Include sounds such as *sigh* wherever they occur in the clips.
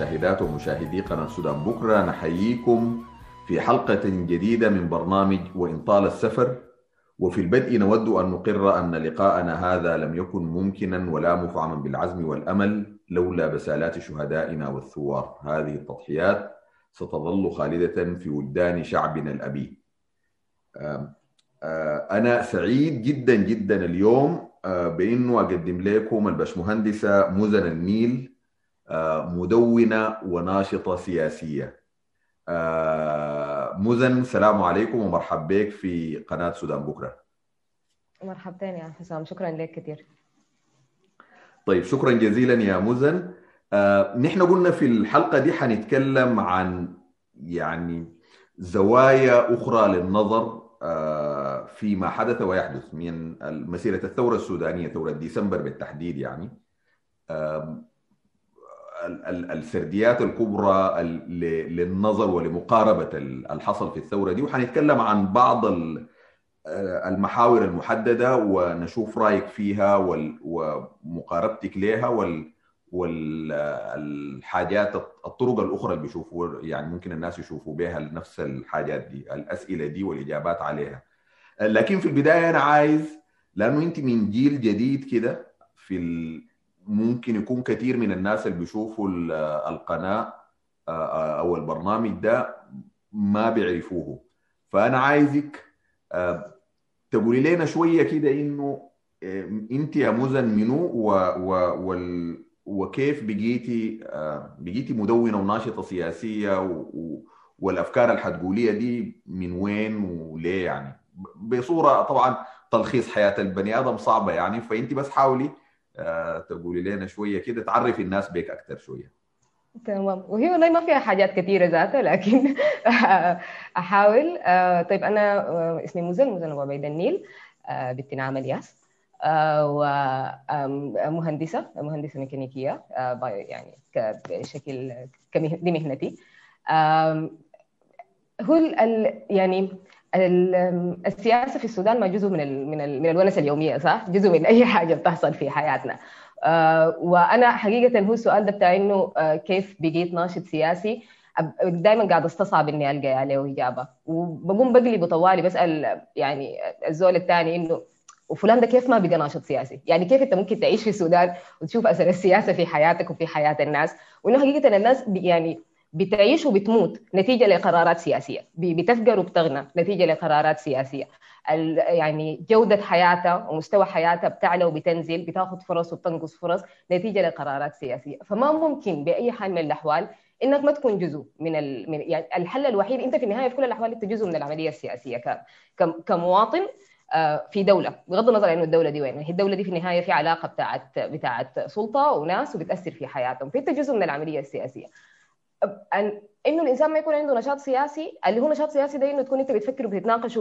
مشاهدات ومشاهدي قناة السودان بكرة نحييكم في حلقة جديدة من برنامج وإن طال السفر. وفي البدء نود أن نقر أن لقاءنا هذا لم يكن ممكنا ولا مفعما بالعزم والأمل لولا بسالات شهدائنا والثوار. هذه التضحيات ستظل خالدة في وجدان شعبنا الأبي. أنا سعيد جدا جدا اليوم بإنه أقدم لكم البشمهندسه مزن النيل مدونة وناشطة سياسية. مزن سلام عليكم ومرحب بك في قناة سودان بكرة. مرحبتين يا حسام شكرا لك كثير طيب شكرا جزيلا يا مزن نحن قلنا في الحلقة دي حنتكلم عن يعني زوايا أخرى للنظر فيما حدث ويحدث من مسيرة الثورة السودانية ثورة ديسمبر بالتحديد يعني. السرديات الكبرى للنظر ولمقاربة الحصل في الثورة دي. وحنتكلم عن بعض المحاور المحددة ونشوف رأيك فيها ومقاربتك لها وال والحاجات الطرق الأخرى اللي بيشوفوا يعني ممكن الناس يشوفوا بها نفس الحاجات دي الأسئلة دي والإجابات عليها. لكن في البداية أنا عايز لأنه أنت من جيل جديد كده في ال... ممكن يكون كثير من الناس اللي بيشوفوا القناة أو البرنامج ده ما بيعرفوه. فأنا عايزك تقولي لنا شوية كده إنه أنت يا مزن منو و... و... وكيف بقيتي بقيتي مدونة وناشطة سياسية و... والأفكار اللي حتقوليها دي من وين وليه يعني؟ بصورة طبعا تلخيص حياة البني آدم صعبة يعني فأنت بس حاولي تقولي لنا شوية كده تعرفي الناس بك أكثر شوية. تمام. وهي والله ما فيها حاجات كثيرة ذاتها لكن *laughs* أحاول. طيب أنا اسمي مزن مزن ابو عبيد النيل. بنت نعم الياس. ومهندسه مهندسة ميكانيكية. يعني بشكل دي مهنتي هو يعني السياسة في السودان ما جزء من ال من ال من الونسه اليومية صح؟ جزء من أي حاجة بتحصل في حياتنا. وأنا حقيقة هو السؤال ده بتاع إنه كيف بقيت ناشط سياسي دائما قاعد أستصعب إني ألقى عليه إجابة وبقوم بقلب طوالي بسأل يعني الزول الثاني إنه وفلان ده كيف ما بقى ناشط سياسي؟ يعني كيف أنت ممكن تعيش في السودان وتشوف أثر السياسة في حياتك وفي حياة الناس؟ وإنه حقيقة الناس يعني بتعيش وبتموت نتيجة لقرارات سياسية، بتفقر وبتغنى نتيجة لقرارات سياسية. يعني جودة حياتها ومستوى حياتها بتعلى وبتنزل، بتاخذ فرص وبتنقص فرص نتيجة لقرارات سياسية، فما ممكن بأي حال من الأحوال إنك ما تكون جزء من, ال... من يعني الحل الوحيد أنت في النهاية في كل الأحوال أنت جزء من العملية السياسية ك... كمواطن في دولة. بغض النظر عن الدولة دي وين هي الدولة دي في النهاية في علاقة بتاعت بتاعت سلطة وناس وبتأثر في حياتهم. فأنت جزء من العملية السياسية. أن إنه الإنسان ما يكون عنده نشاط سياسي اللي هو نشاط سياسي ده إنه تكون أنت بتفكر وبتتناقش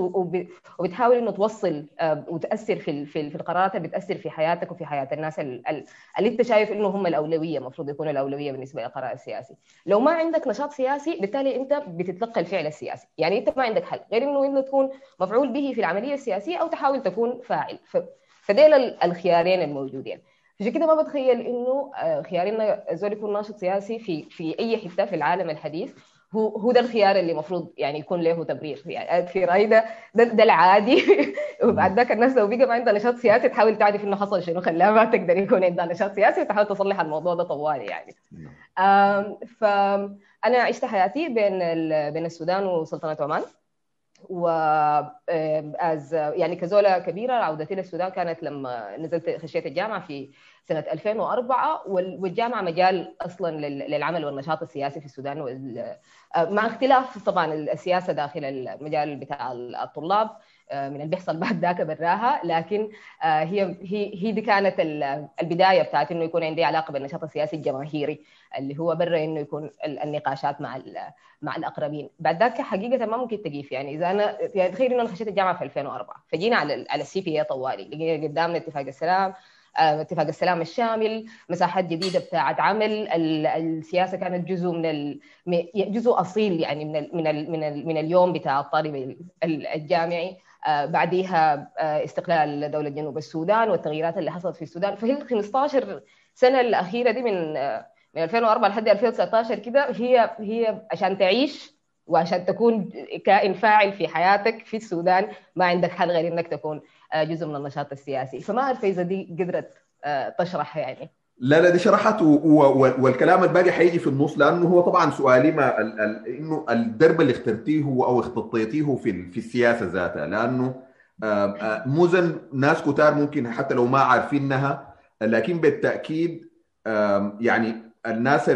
وبتحاول إنه توصل وتأثر في في القرارات اللي بتأثر في حياتك وفي حياة الناس اللي أنت شايف إنه هم الأولوية المفروض يكونوا الأولوية بالنسبة للقرار السياسي. لو ما عندك نشاط سياسي بالتالي أنت بتتلقى الفعل السياسي. يعني أنت ما عندك حل غير إنه إنه تكون مفعول به في العملية السياسية أو تحاول تكون فاعل. فديل الخيارين الموجودين. عشان كده ما بتخيل إنه خيار انه الزول يكون ناشط سياسي في في أي حتة في العالم الحديث هو هو ده الخيار اللي المفروض يعني يكون له تبرير. يعني في رأيي ده ده, ده العادي. *laughs* وبعد ذاك الناس لو بقى ما عندها نشاط سياسي تحاول تعرف إنه حصل شنو خلاها ما تقدر يكون عندها نشاط سياسي وتحاول تصلح الموضوع ده طوالي يعني. فانا عشت حياتي بين بين السودان وسلطنة عمان. و از يعني كزولة كبيرة عودتي للسودان كانت لما نزلت خشيت الجامعة في سنة 2004 والجامعة مجال أصلا للعمل والنشاط السياسي في السودان مع اختلاف طبعا السياسة داخل المجال بتاع الطلاب من اللي بيحصل بعد ذاك براها لكن هي هي هي دي كانت البداية بتاعت إنه يكون عندي علاقة بالنشاط السياسي الجماهيري اللي هو برا إنه يكون النقاشات مع مع الأقربين. بعد ذاك حقيقة ما ممكن تقيف يعني إذا أنا يعني تخيل إنه أنا خشيت الجامعة في 2004 فجينا على على السي بي اي طوالي لقينا قدامنا اتفاق السلام اتفاق السلام الشامل مساحات جديدة بتاعت عمل السياسة كانت جزء من جزء أصيل يعني من ال من ال من, ال من اليوم بتاع الطالب الجامعي. بعديها استقلال دولة جنوب السودان والتغييرات اللي حصلت في السودان. فهي ال 15 سنة الأخيرة دي من من 2004 لحد 2019 كده هي هي عشان تعيش وعشان تكون كائن فاعل في حياتك في السودان ما عندك حل غير إنك تكون جزء من النشاط السياسي. فما أعرف إذا دي قدرت تشرح يعني. لا لا دي شرحت والكلام الباقي حيجي في النص لأنه هو طبعا سؤالي ما ال ال إنه الدرب اللي اخترتيه أو اختطيتيه في في السياسة ذاتها لأنه مزن ناس كتار ممكن حتى لو ما عارفينها لكن بالتأكيد يعني الناس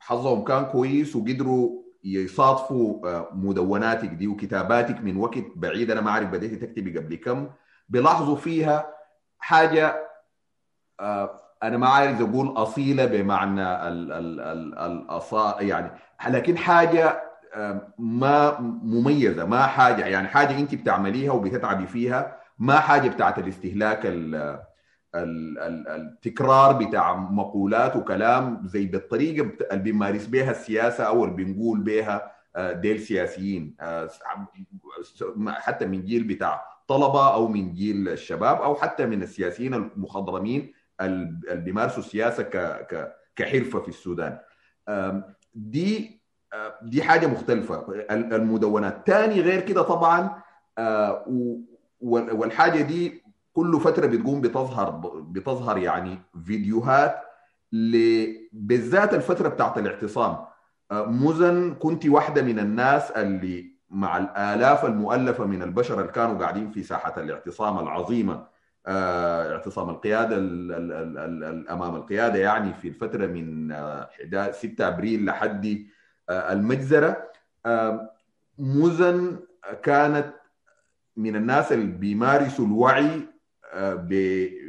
حظهم كان كويس وقدروا يصادفوا مدوناتك دي وكتاباتك من وقت بعيد. أنا ما أعرف بديتي تكتبي قبل كم. بيلاحظوا فيها حاجة أنا ما عايز أقول أصيلة بمعنى ال ال ال الأصا يعني لكن حاجة ما مميزة ما حاجة يعني حاجة أنت بتعمليها وبتتعبي فيها ما حاجة بتاعت الاستهلاك ال التكرار بتاع مقولات وكلام زي بالطريقة اللي بيمارس بها السياسة أو اللي بنقول بها ديل سياسيين. حتى من جيل بتاع طلبة أو من جيل الشباب أو حتى من السياسيين المخضرمين اللي بيمارسوا السياسة كحرفة في السودان. دي دي حاجة مختلفة. المدونات. تاني غير كده طبعا والحاجة دي كل فترة بتقوم بتظهر بتظهر يعني فيديوهات بالذات الفترة بتاعت الاعتصام. مزن كنت واحدة من الناس اللي مع الآلاف المؤلفة من البشر اللي كانوا قاعدين في ساحة الاعتصام العظيمة. اعتصام القيادة ال ال ال ال أمام القيادة يعني في الفترة من 6 أبريل لحد المجزرة. مزن كانت من الناس اللي بيمارسوا الوعي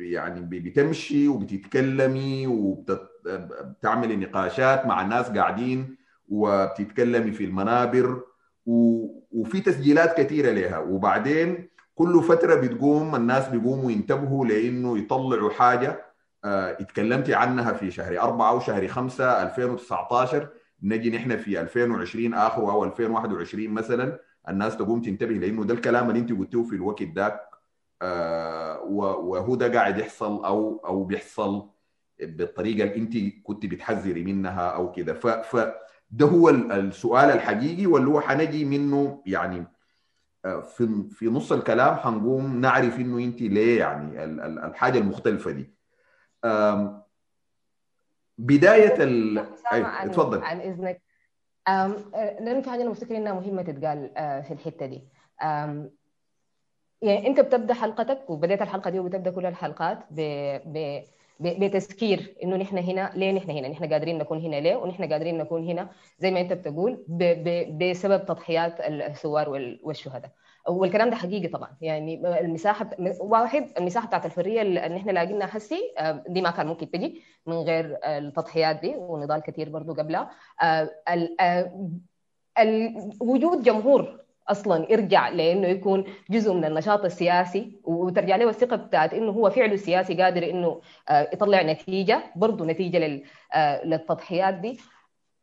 يعني بتمشي وبتتكلمي وبتعملي نقاشات مع الناس قاعدين وبتتكلمي في المنابر وفي تسجيلات كثيرة لها. وبعدين كل فترة بتقوم الناس بيقوموا ينتبهوا لأنه يطلعوا حاجة اتكلمتي عنها في شهر أربعة أو شهر خمسة 2019 نجي نحن في 2020 آخر أو 2021 مثلا الناس تقوم تنتبه لأنه ده الكلام اللي أنت قلتيه في الوقت آه وهو ده قاعد يحصل أو أو بيحصل بالطريقة اللي أنت كنت بتحذري منها أو كده. فده هو السؤال الحقيقي واللي هو حنجي منه يعني في في نص الكلام حنقوم نعرف إنه أنت ليه يعني الحاجة المختلفة دي. بداية ال أيوة. اتفضل. عن إذنك. لأنه في حاجة أنا مفتكر إنها مهمة تتقال في الحتة دي. يعني أنت بتبدأ حلقتك وبديت الحلقة دي وبتبدأ كل الحلقات ب... ب... بتذكير إنه نحن هنا ليه نحن هنا؟ نحن قادرين نكون هنا ليه؟ ونحن قادرين نكون هنا زي ما أنت بتقول ب... ب... بسبب تضحيات الثوار وال... والشهداء. والكلام ده حقيقي طبعا. يعني المساحة واحد المساحة بتاعت الحرية اللي إحنا لاقيناها حسي دي ما كان ممكن تجي من غير التضحيات دي ونضال كثير برضو قبلها. وجود جمهور أصلا يرجع لأنه يكون جزء من النشاط السياسي وترجع له الثقة بتاعت إنه هو فعله سياسي قادر إنه يطلع نتيجة برضه نتيجة للتضحيات دي.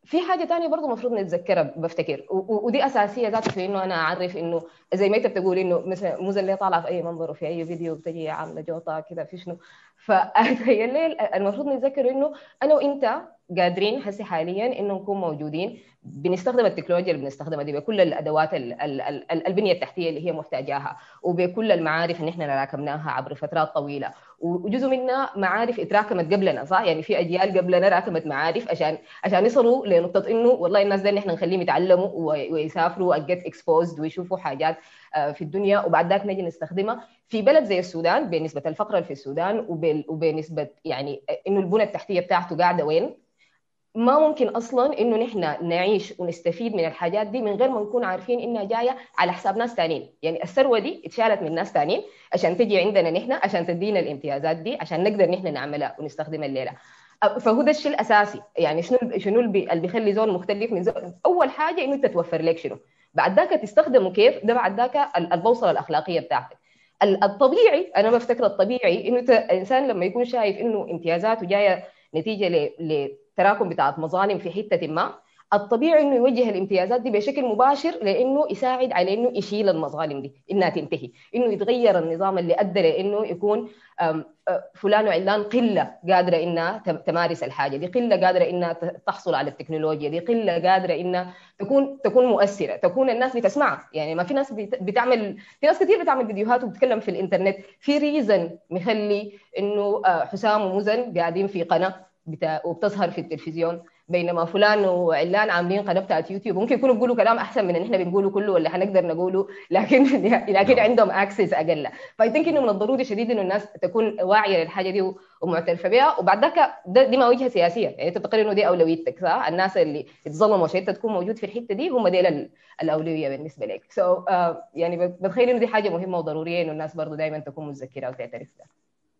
في حاجة ثانية برضه المفروض نتذكرها بفتكر. ودي أساسية ذاته في إنه أنا أعرف إنه زي ما أنت بتقول إنه مثلا موزه اللي طالعه في أي منظر وفي أي فيديو بتجي عاملة جوطة كده في شنو. فتخيل *laughs* المفروض نتذكر إنه أنا وإنت قادرين هسه حاليا إنه نكون موجودين. بنستخدم التكنولوجيا اللي بنستخدمها دي بكل الأدوات ال ال ال البنية التحتية اللي هي محتاجاها وبكل المعارف اللي إحنا راكمناها عبر فترات طويلة. وجزء منها معارف اتراكمت قبلنا صح؟ يعني في أجيال قبلنا راكمت معارف عشان عشان يصلوا لنقطة إنه والله الناس دي إحنا نخليهم يتعلموا ويسافروا وجيت اكسبوزد ويشوفوا حاجات في الدنيا. وبعد ذاك نجي نستخدمها في بلد زي السودان بنسبة الفقر في السودان وبنسبة يعني إنه البنى التحتية بتاعته قاعدة وين؟ ما ممكن أصلا إنه نحن نعيش ونستفيد من الحاجات دي من غير ما نكون عارفين إنها جاية على حساب ناس ثانيين، يعني الثروة دي اتشالت من ناس ثانيين عشان تجي عندنا نحن عشان تدينا الامتيازات دي عشان نقدر نحن نعملها ونستخدمها الليلة. فهو ده الشيء الأساسي، يعني شنو شنو اللي بيخلي زول مختلف من زول أول حاجة إنه انت توفر لك شنو؟ بعد ذاك تستخدمه كيف؟ ده بعد ذاك البوصلة الأخلاقية بتاعتك. الطبيعي أنا بفتكر الطبيعي إنه الانسان لما يكون شايف إنه امتيازاته جاية نتيجة لتراكم بتاعت مظالم في حتة ما. الطبيعي إنه يوجه الامتيازات دي بشكل مباشر لإنه يساعد على إنه يشيل المظالم دي إنها تنتهي. إنه يتغير النظام اللي أدى لإنه يكون فلان وعلان قلة قادرة إنها تمارس الحاجة دي قلة قادرة إنها تحصل على التكنولوجيا دي قلة قادرة إنها تكون تكون مؤثرة تكون الناس بتسمعها. يعني ما في ناس بتعمل في ناس كثير بتعمل فيديوهات وبتتكلم في الإنترنت. في reason مخلي إنه حسام ومزن قاعدين في قناة. بتا... وبتظهر في التلفزيون. بينما فلان وعلان عاملين قناة بتاعت يوتيوب. ممكن يكونوا بيقولوا كلام أحسن من اللي إحنا بنقوله كله ولا حنقدر نقوله لكن *laughs* لكن عندهم access أقل. ف I think إنه من الضروري شديد إنه الناس تكون واعية للحاجة دي ومعترفة بها وبعد ذاك دي ما وجهة سياسية. يعني أنت تقرر انه دي أولويتك صح؟ الناس اللي اتظلموا عشان انت تكون موجود في الحتة دي هم دي الأولوية بالنسبة لك. سو so, uh, يعني بتخيل إنه دي حاجة مهمة وضرورية إنه الناس برضه دائما تكون متذكرة وتعترف بها.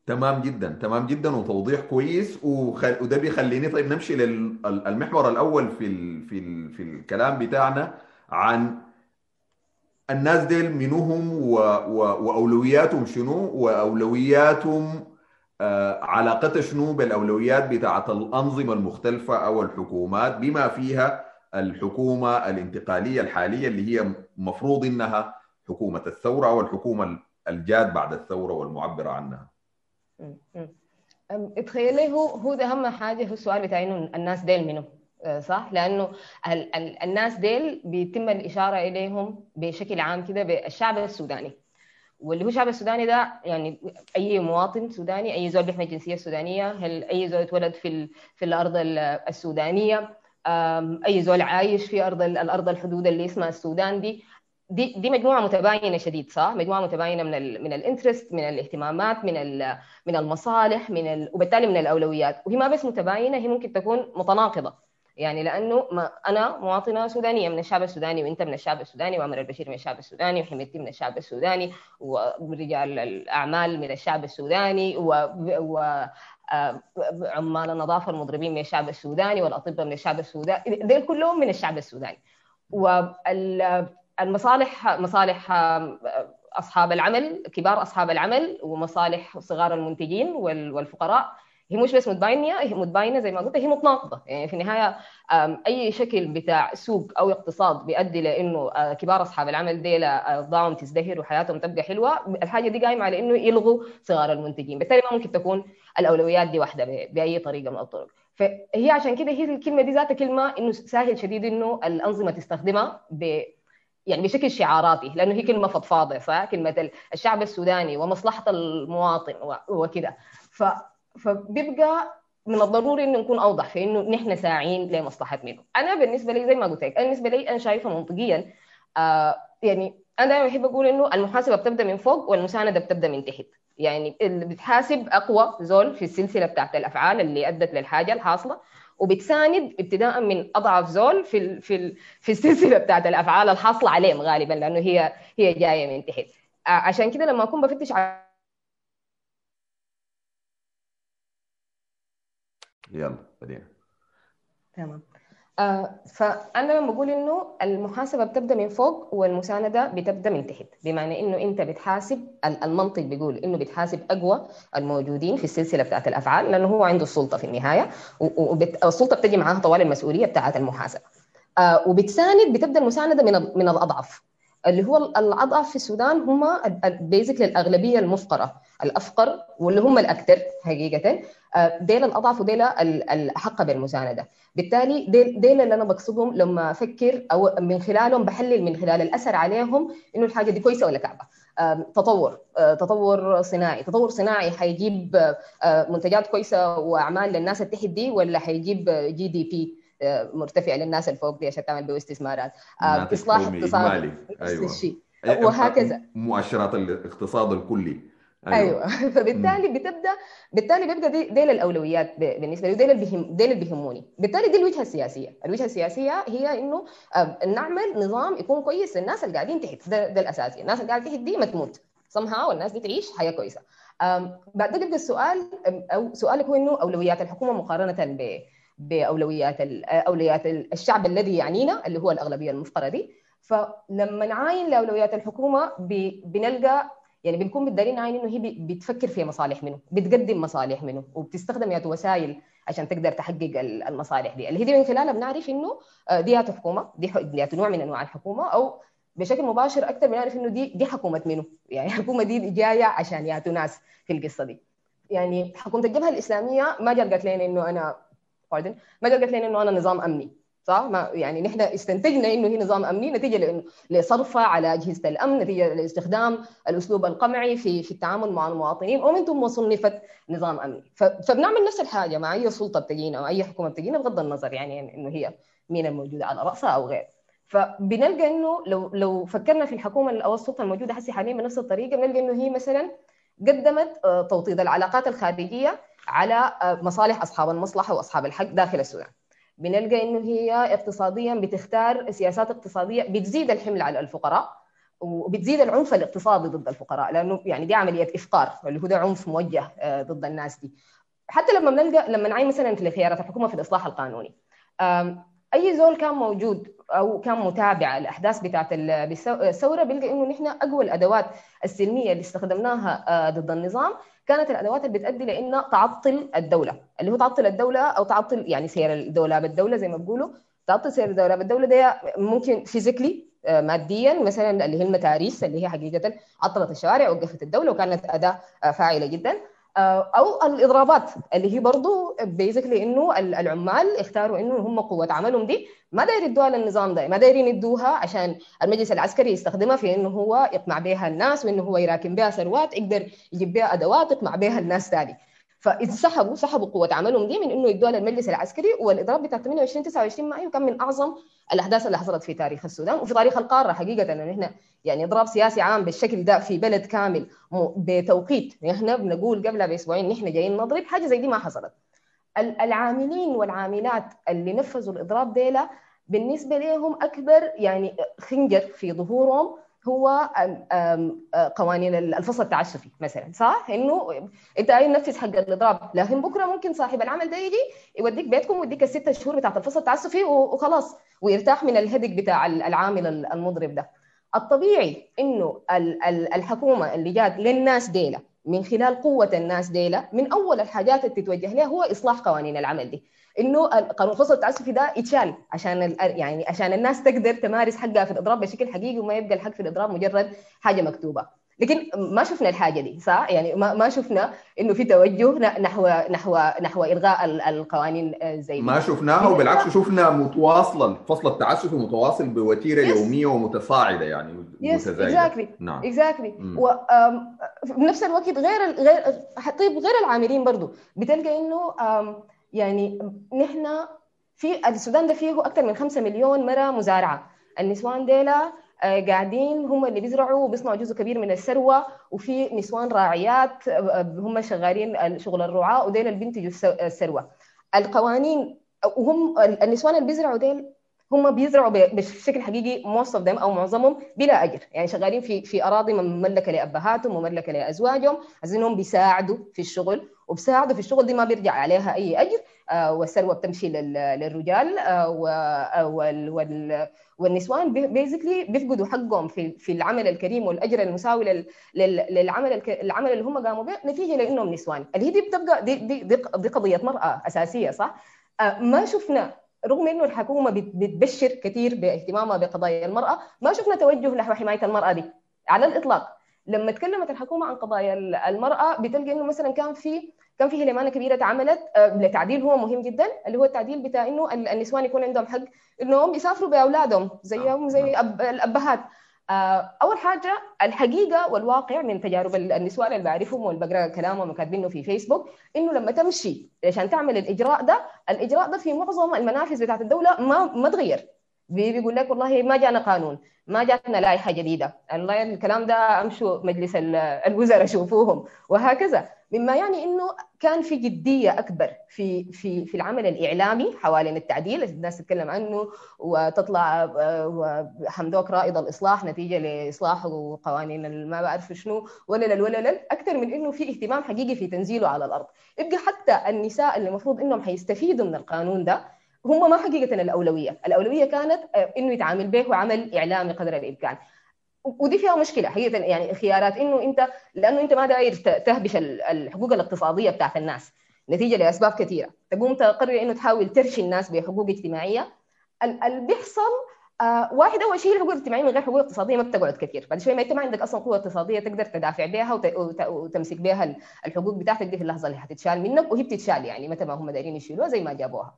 تمام جدا تمام جدا وتوضيح كويس. وخل... وده بيخليني طيب نمشي للمحور الأول في ال... في ال... في الكلام بتاعنا عن الناس ديل منهم و... و... وأولوياتهم شنو؟ وأولوياتهم آه علاقتها شنو بالأولويات بتاعت الأنظمة المختلفة أو الحكومات بما فيها الحكومة الانتقالية الحالية اللي هي مفروض إنها حكومة الثورة أو الحكومة الجاد بعد الثورة والمعبره عنها. تخيلي هو هو ده اهم حاجة في السؤال بتاع إنه الناس ديل منه صح؟ لأنه ال ال الناس ديل بيتم الإشارة إليهم بشكل عام كده بالشعب السوداني. واللي هو الشعب السوداني ده يعني أي مواطن سوداني أي زول بيحمل الجنسية السودانية هل أي زول اتولد في في الأرض السودانية أي زول عايش في أرض الأرض الحدود اللي اسمها السودان دي دي دي مجموعة متباينة شديد صح؟ مجموعة متباينة من ال من الإنترست من الاهتمامات من من المصالح من ال وبالتالي من الأولويات. وهي ما بس متباينة هي ممكن تكون متناقضة. يعني لأنه ما أنا مواطنة سودانية من الشعب السوداني وإنت من الشعب السوداني وعمر البشير من الشعب السوداني وحميدتي من الشعب السوداني ورجال الأعمال من الشعب السوداني و, و... عمال النظافة المضربين من الشعب السوداني والأطباء من الشعب السوداني دول كلهم من الشعب السوداني. وال المصالح مصالح أصحاب العمل كبار أصحاب العمل ومصالح صغار المنتجين والفقراء. هي مش بس متباينة هي متباينة زي ما قلت هي متناقضة. يعني في النهاية أي شكل بتاع سوق أو اقتصاد بيؤدي لإنه كبار أصحاب العمل ديل اوضاعهم تزدهر وحياتهم تبقى حلوة. الحاجة دي قايمة على إنه يلغوا صغار المنتجين. بالتالي ما ممكن تكون الأولويات دي واحدة بأي طريقة من الطرق. فهي عشان كده هي الكلمة دي ذاتها كلمة إنه سهل شديد إنه الأنظمة تستخدمها ب يعني بشكل شعاراتي لأنه هي كلمة فضفاضة صح كلمه الشعب السوداني ومصلحة المواطن وكذا. ف فبيبقى من الضروري إنه نكون أوضح في إنه نحن ساعين لمصلحه منه أنا بالنسبة لي زي ما قلت لك بالنسبة لي أنا شايفة منطقيا آه يعني أنا دائما بحب أقول إنه المحاسبة بتبدأ من فوق والمساندة بتبدأ من تحت. يعني اللي بتحاسب أقوى زول في السلسلة بتاعت الأفعال اللي أدت للحاجة الحاصلة وبتساند ابتداء من أضعف زول في ال في ال في السلسلة بتاعت الأفعال الحاصله عليهم غالبا لأنه هي هي جاية من تحت. عشان كده لما أكون بفتش على يلا بدينا تمام. آه فأنا لما بقول إنه المحاسبة بتبدأ من فوق والمساندة بتبدأ من تحت بمعنى إنه أنت بتحاسب المنطق بيقول إنه بتحاسب أقوى الموجودين في السلسلة بتاعت الأفعال لأنه هو عنده السلطة في النهاية والسلطه بتجي معاها طوال المسؤولية بتاعت المحاسبة. آه وبتساند بتبدأ المساندة من من الأضعف. اللي هو الأضعف في السودان هم بيزك الأغلبية المفقرة الأفقر واللي هم الاكثر حقيقة. ديل الأضعف وديل الأحق بالمساندة. بالتالي ديل, اللي أنا بقصدهم لما أفكر أو من خلالهم بحلل من خلال الأثر عليهم إنه الحاجة دي كويسة ولا كعبة. تطور تطور صناعي. تطور صناعي حيجيب منتجات كويسة وأعمال للناس اللي تحت دي ولا حيجيب GDP مرتفع للناس الفوق دي عشان تعمل به استثمارات إصلاح اقتصادي. أيوة. الشيء. وهكذا. مؤشرات الاقتصاد الكلي. أيوه, أيوة. *laughs* فبالتالي بتبدأ بالتالي بيبقى دي, دي الأولويات بالنسبة لي ودي اللي اللي بيهموني بالتالي دي الوجهة السياسية. الوجهة السياسية هي إنه نعمل نظام يكون كويس للناس اللي قاعدين تحت. ده, ده الأساسي. الناس اللي قاعدة تحت دي ما تموت صمها والناس دي تعيش حياة كويسة. بعد ده يبقى السؤال أو سؤالك هو إنه أولويات الحكومة مقارنة ب بأولويات أولويات الشعب الذي يعنينا اللي هو الأغلبية المفقره دي فلما نعاين لأولويات الحكومة بنلقى يعني بنكون بتدارين نعاين إنه هي بتفكر في مصالح منه بتقدم مصالح منه وبتستخدم يا وسائل عشان تقدر تحقق المصالح دي. اللي هي دي من خلالها بنعرف إنه دي حكومة دي نوع من أنواع الحكومة أو بشكل مباشر أكثر بنعرف إنه دي دي حكومة منه. يعني الحكومة دي جاية عشان ياتوا ناس في القصة دي. يعني حكومة الجبهة الإسلامية ما جات قالت لنا إنه أنا باردن ما قالت لنا إنه أنا نظام أمني صح؟ ما يعني نحن استنتجنا إنه هي نظام أمني نتيجة لصرفها على أجهزة الأمن نتيجة لاستخدام الأسلوب القمعي في في التعامل مع المواطنين ومن ثم صنفت نظام أمني. فبنعمل نفس الحاجة مع أي سلطة بتجينا أو أي حكومة بتجينا بغض النظر يعني إنه هي مين الموجودة على رأسها أو غير. فبنلقى إنه لو لو فكرنا في الحكومة أو السلطة الموجودة هسه حاليا بنفس الطريقة بنلقى إنه هي مثلا قدمت توطيد العلاقات الخارجية على مصالح أصحاب المصلحة وأصحاب الحق داخل السودان. بنلقى إنه هي اقتصاديا بتختار سياسات اقتصادية بتزيد الحمل على الفقراء وبتزيد العنف الاقتصادي ضد الفقراء لأنه يعني دي عملية إفقار اللي هو ده عنف موجه ضد الناس دي. حتى لما بنلقى لما نعين مثلا في خيارات الحكومة في الإصلاح القانوني أي زول كان موجود أو كان متابع الأحداث بتاعت الثورة بيلقى إنه نحن أقوى الأدوات السلمية اللي استخدمناها ضد النظام كانت الأدوات اللي بتؤدي لإن تعطل الدولة اللي هو تعطل الدولة أو تعطل يعني سير الدولة بالدولة زي ما بيقولوا. تعطل سير الدولة بالدولة ده ممكن physically ماديا مثلا اللي هي المتاريس اللي هي حقيقة عطلت الشوارع وقفت الدولة وكانت أداة فاعلة جدا. أو الإضرابات اللي هي برضه بيزكلي إنه العمال اختاروا إنه هم قوة عملهم دي ما داير يدوها للنظام ده ما دايرين يدوها عشان المجلس العسكري يستخدمها في إنه هو يقمع بها الناس وإنه هو يراكم بها ثروات يقدر يجيب بها أدوات يقمع بها الناس ثاني فاذا سحبوا قوة عملهم دي من إنه يدوها للمجلس العسكري والإضراب بتاع 28 29 مايو كان من أعظم الأحداث اللي حصلت في تاريخ السودان وفي تاريخ القارة حقيقة. انه إحنا يعني إضراب سياسي عام بالشكل ده في بلد كامل بتوقيت. إحنا بنقول قبلها بأسبوعين نحن جايين نضرب حاجة زي دي ما حصلت. العاملين والعاملات اللي نفذوا الإضراب ديلا بالنسبة لهم أكبر يعني خنجر في ظهورهم هو قوانين الفصل التعسفي مثلا صح؟ إنه أنت اي نفذ حق الاضراب لكن بكرة ممكن صاحب العمل ده يجي يوديك بيتكم ويديك الست شهور بتاعت الفصل التعسفي وخلاص ويرتاح من الهدك بتاع العامل المضرب ده. الطبيعي إنه الحكومة اللي جات للناس ديلا من خلال قوة الناس ديلا من أول الحاجات اللي تتوجه لها هو إصلاح قوانين العمل دي. إنه قانون الفصل التعسفي ده يتشال عشان يعني عشان الناس تقدر تمارس حقها في الإضراب بشكل حقيقي وما يبقى الحق في الإضراب مجرد حاجة مكتوبة. لكن ما شفنا الحاجة دي صح؟ يعني ما ما شفنا إنه في توجه نحو نحو نحو إلغاء القوانين زي دي. ما شفناها وبالعكس شفنا متواصله فصل التعسف متواصل بوتيرة yes. يومية ومتصاعده يعني yes exactly نعم. exactly وبنفس الوقت غير غير طيب غير العاملين برضه بتلقى إنه يعني نحن في السودان ده فيه أكثر من 5 مليون مرة مزارعة. النسوان ديلا قاعدين هم اللي بيزرعوا وبيصنعوا جزء كبير من الثروة وفي نسوان راعيات هم شغالين شغل الرعاة وديل اللي بينتجوا الثروة. القوانين وهم النسوان اللي بيزرعوا ديل هم بيزرعوا بشكل حقيقي of them أو معظمهم بلا أجر. يعني شغالين في في أراضي مملكة لأبهاتهم ومملكه لأزواجهم عايزينهم بيساعدوا في الشغل. وبساعدوا في الشغل دي ما بيرجع عليها أي أجر. آه والثروه بتمشي للرجال. آه وال وال والنسوان بيزيكلي بيفقدوا حقهم في في العمل الكريم والأجر المساوي للعمل العمل اللي هم قاموا به. نتيجة لإنهم نسوان. اللي هي دي بتبقى دي دي, دي, دي قضية مرأة أساسية صح؟ آه ما شفنا رغم إنه الحكومة بتبشر كثير باهتمامها بقضايا المرأة ما شفنا توجه نحو حماية المرأة دي على الإطلاق. لما تكلمت الحكومة عن قضايا المرأة بتلقى إنه مثلا كان في كان في هلمانة كبيرة اتعملت لتعديل هو مهم جدا اللي هو التعديل بتاع إنه النسوان يكون عندهم حق إنهم يسافروا بأولادهم زيهم زي الأبهات. أول حاجة الحقيقة والواقع من تجارب النسوان اللي بعرفهم واللي بقرأ كلامهم وكاتبينه في فيسبوك إنه لما تمشي عشان تعمل الإجراء ده الإجراء ده في معظم المنافذ بتاعت الدولة ما ما تغير. بيقول لك والله ما جانا قانون ما جاتنا لائحه جديدة. الله الكلام ده أمشوا مجلس الوزراء شوفوهم وهكذا. مما يعني إنه كان في جدية أكبر في في في العمل الإعلامي حوالين التعديل. الناس تتكلم عنه وتطلع وحمدوك رائد الإصلاح نتيجة لإصلاح وقوانين ما بعرف شنو ولا ولا أكثر من إنه في اهتمام حقيقي في تنزيله على الأرض. يبقى حتى النساء اللي المفروض إنهم حيستفيدوا من القانون ده هم ما حقيقة الأولوية، الأولوية كانت إنه يتعامل به وعمل إعلامي قدر الإمكان. ودي فيها مشكلة. حقيقه يعني خيارات إنه انت لأنه أنت ما داير تهبش الحقوق الاقتصادية بتاعت الناس. نتيجة لأسباب كثيرة. تقوم تقرر إنه تحاول ترشي الناس بحقوق اجتماعية. اللي بيحصل آه واحد أول شيء الحقوق الاجتماعية من غير حقوق اقتصادية ما بتقعد كثير. بعد شوي ما انت ما عندك أصلا قوة اقتصادية تقدر تدافع بها وت... وت... وتمسك بها الحقوق بتاعتك. دي في اللحظة اللي حتتشال منك وهي بتتشال يعني متى ما هم دايرين يشيلوها زي ما جابوها.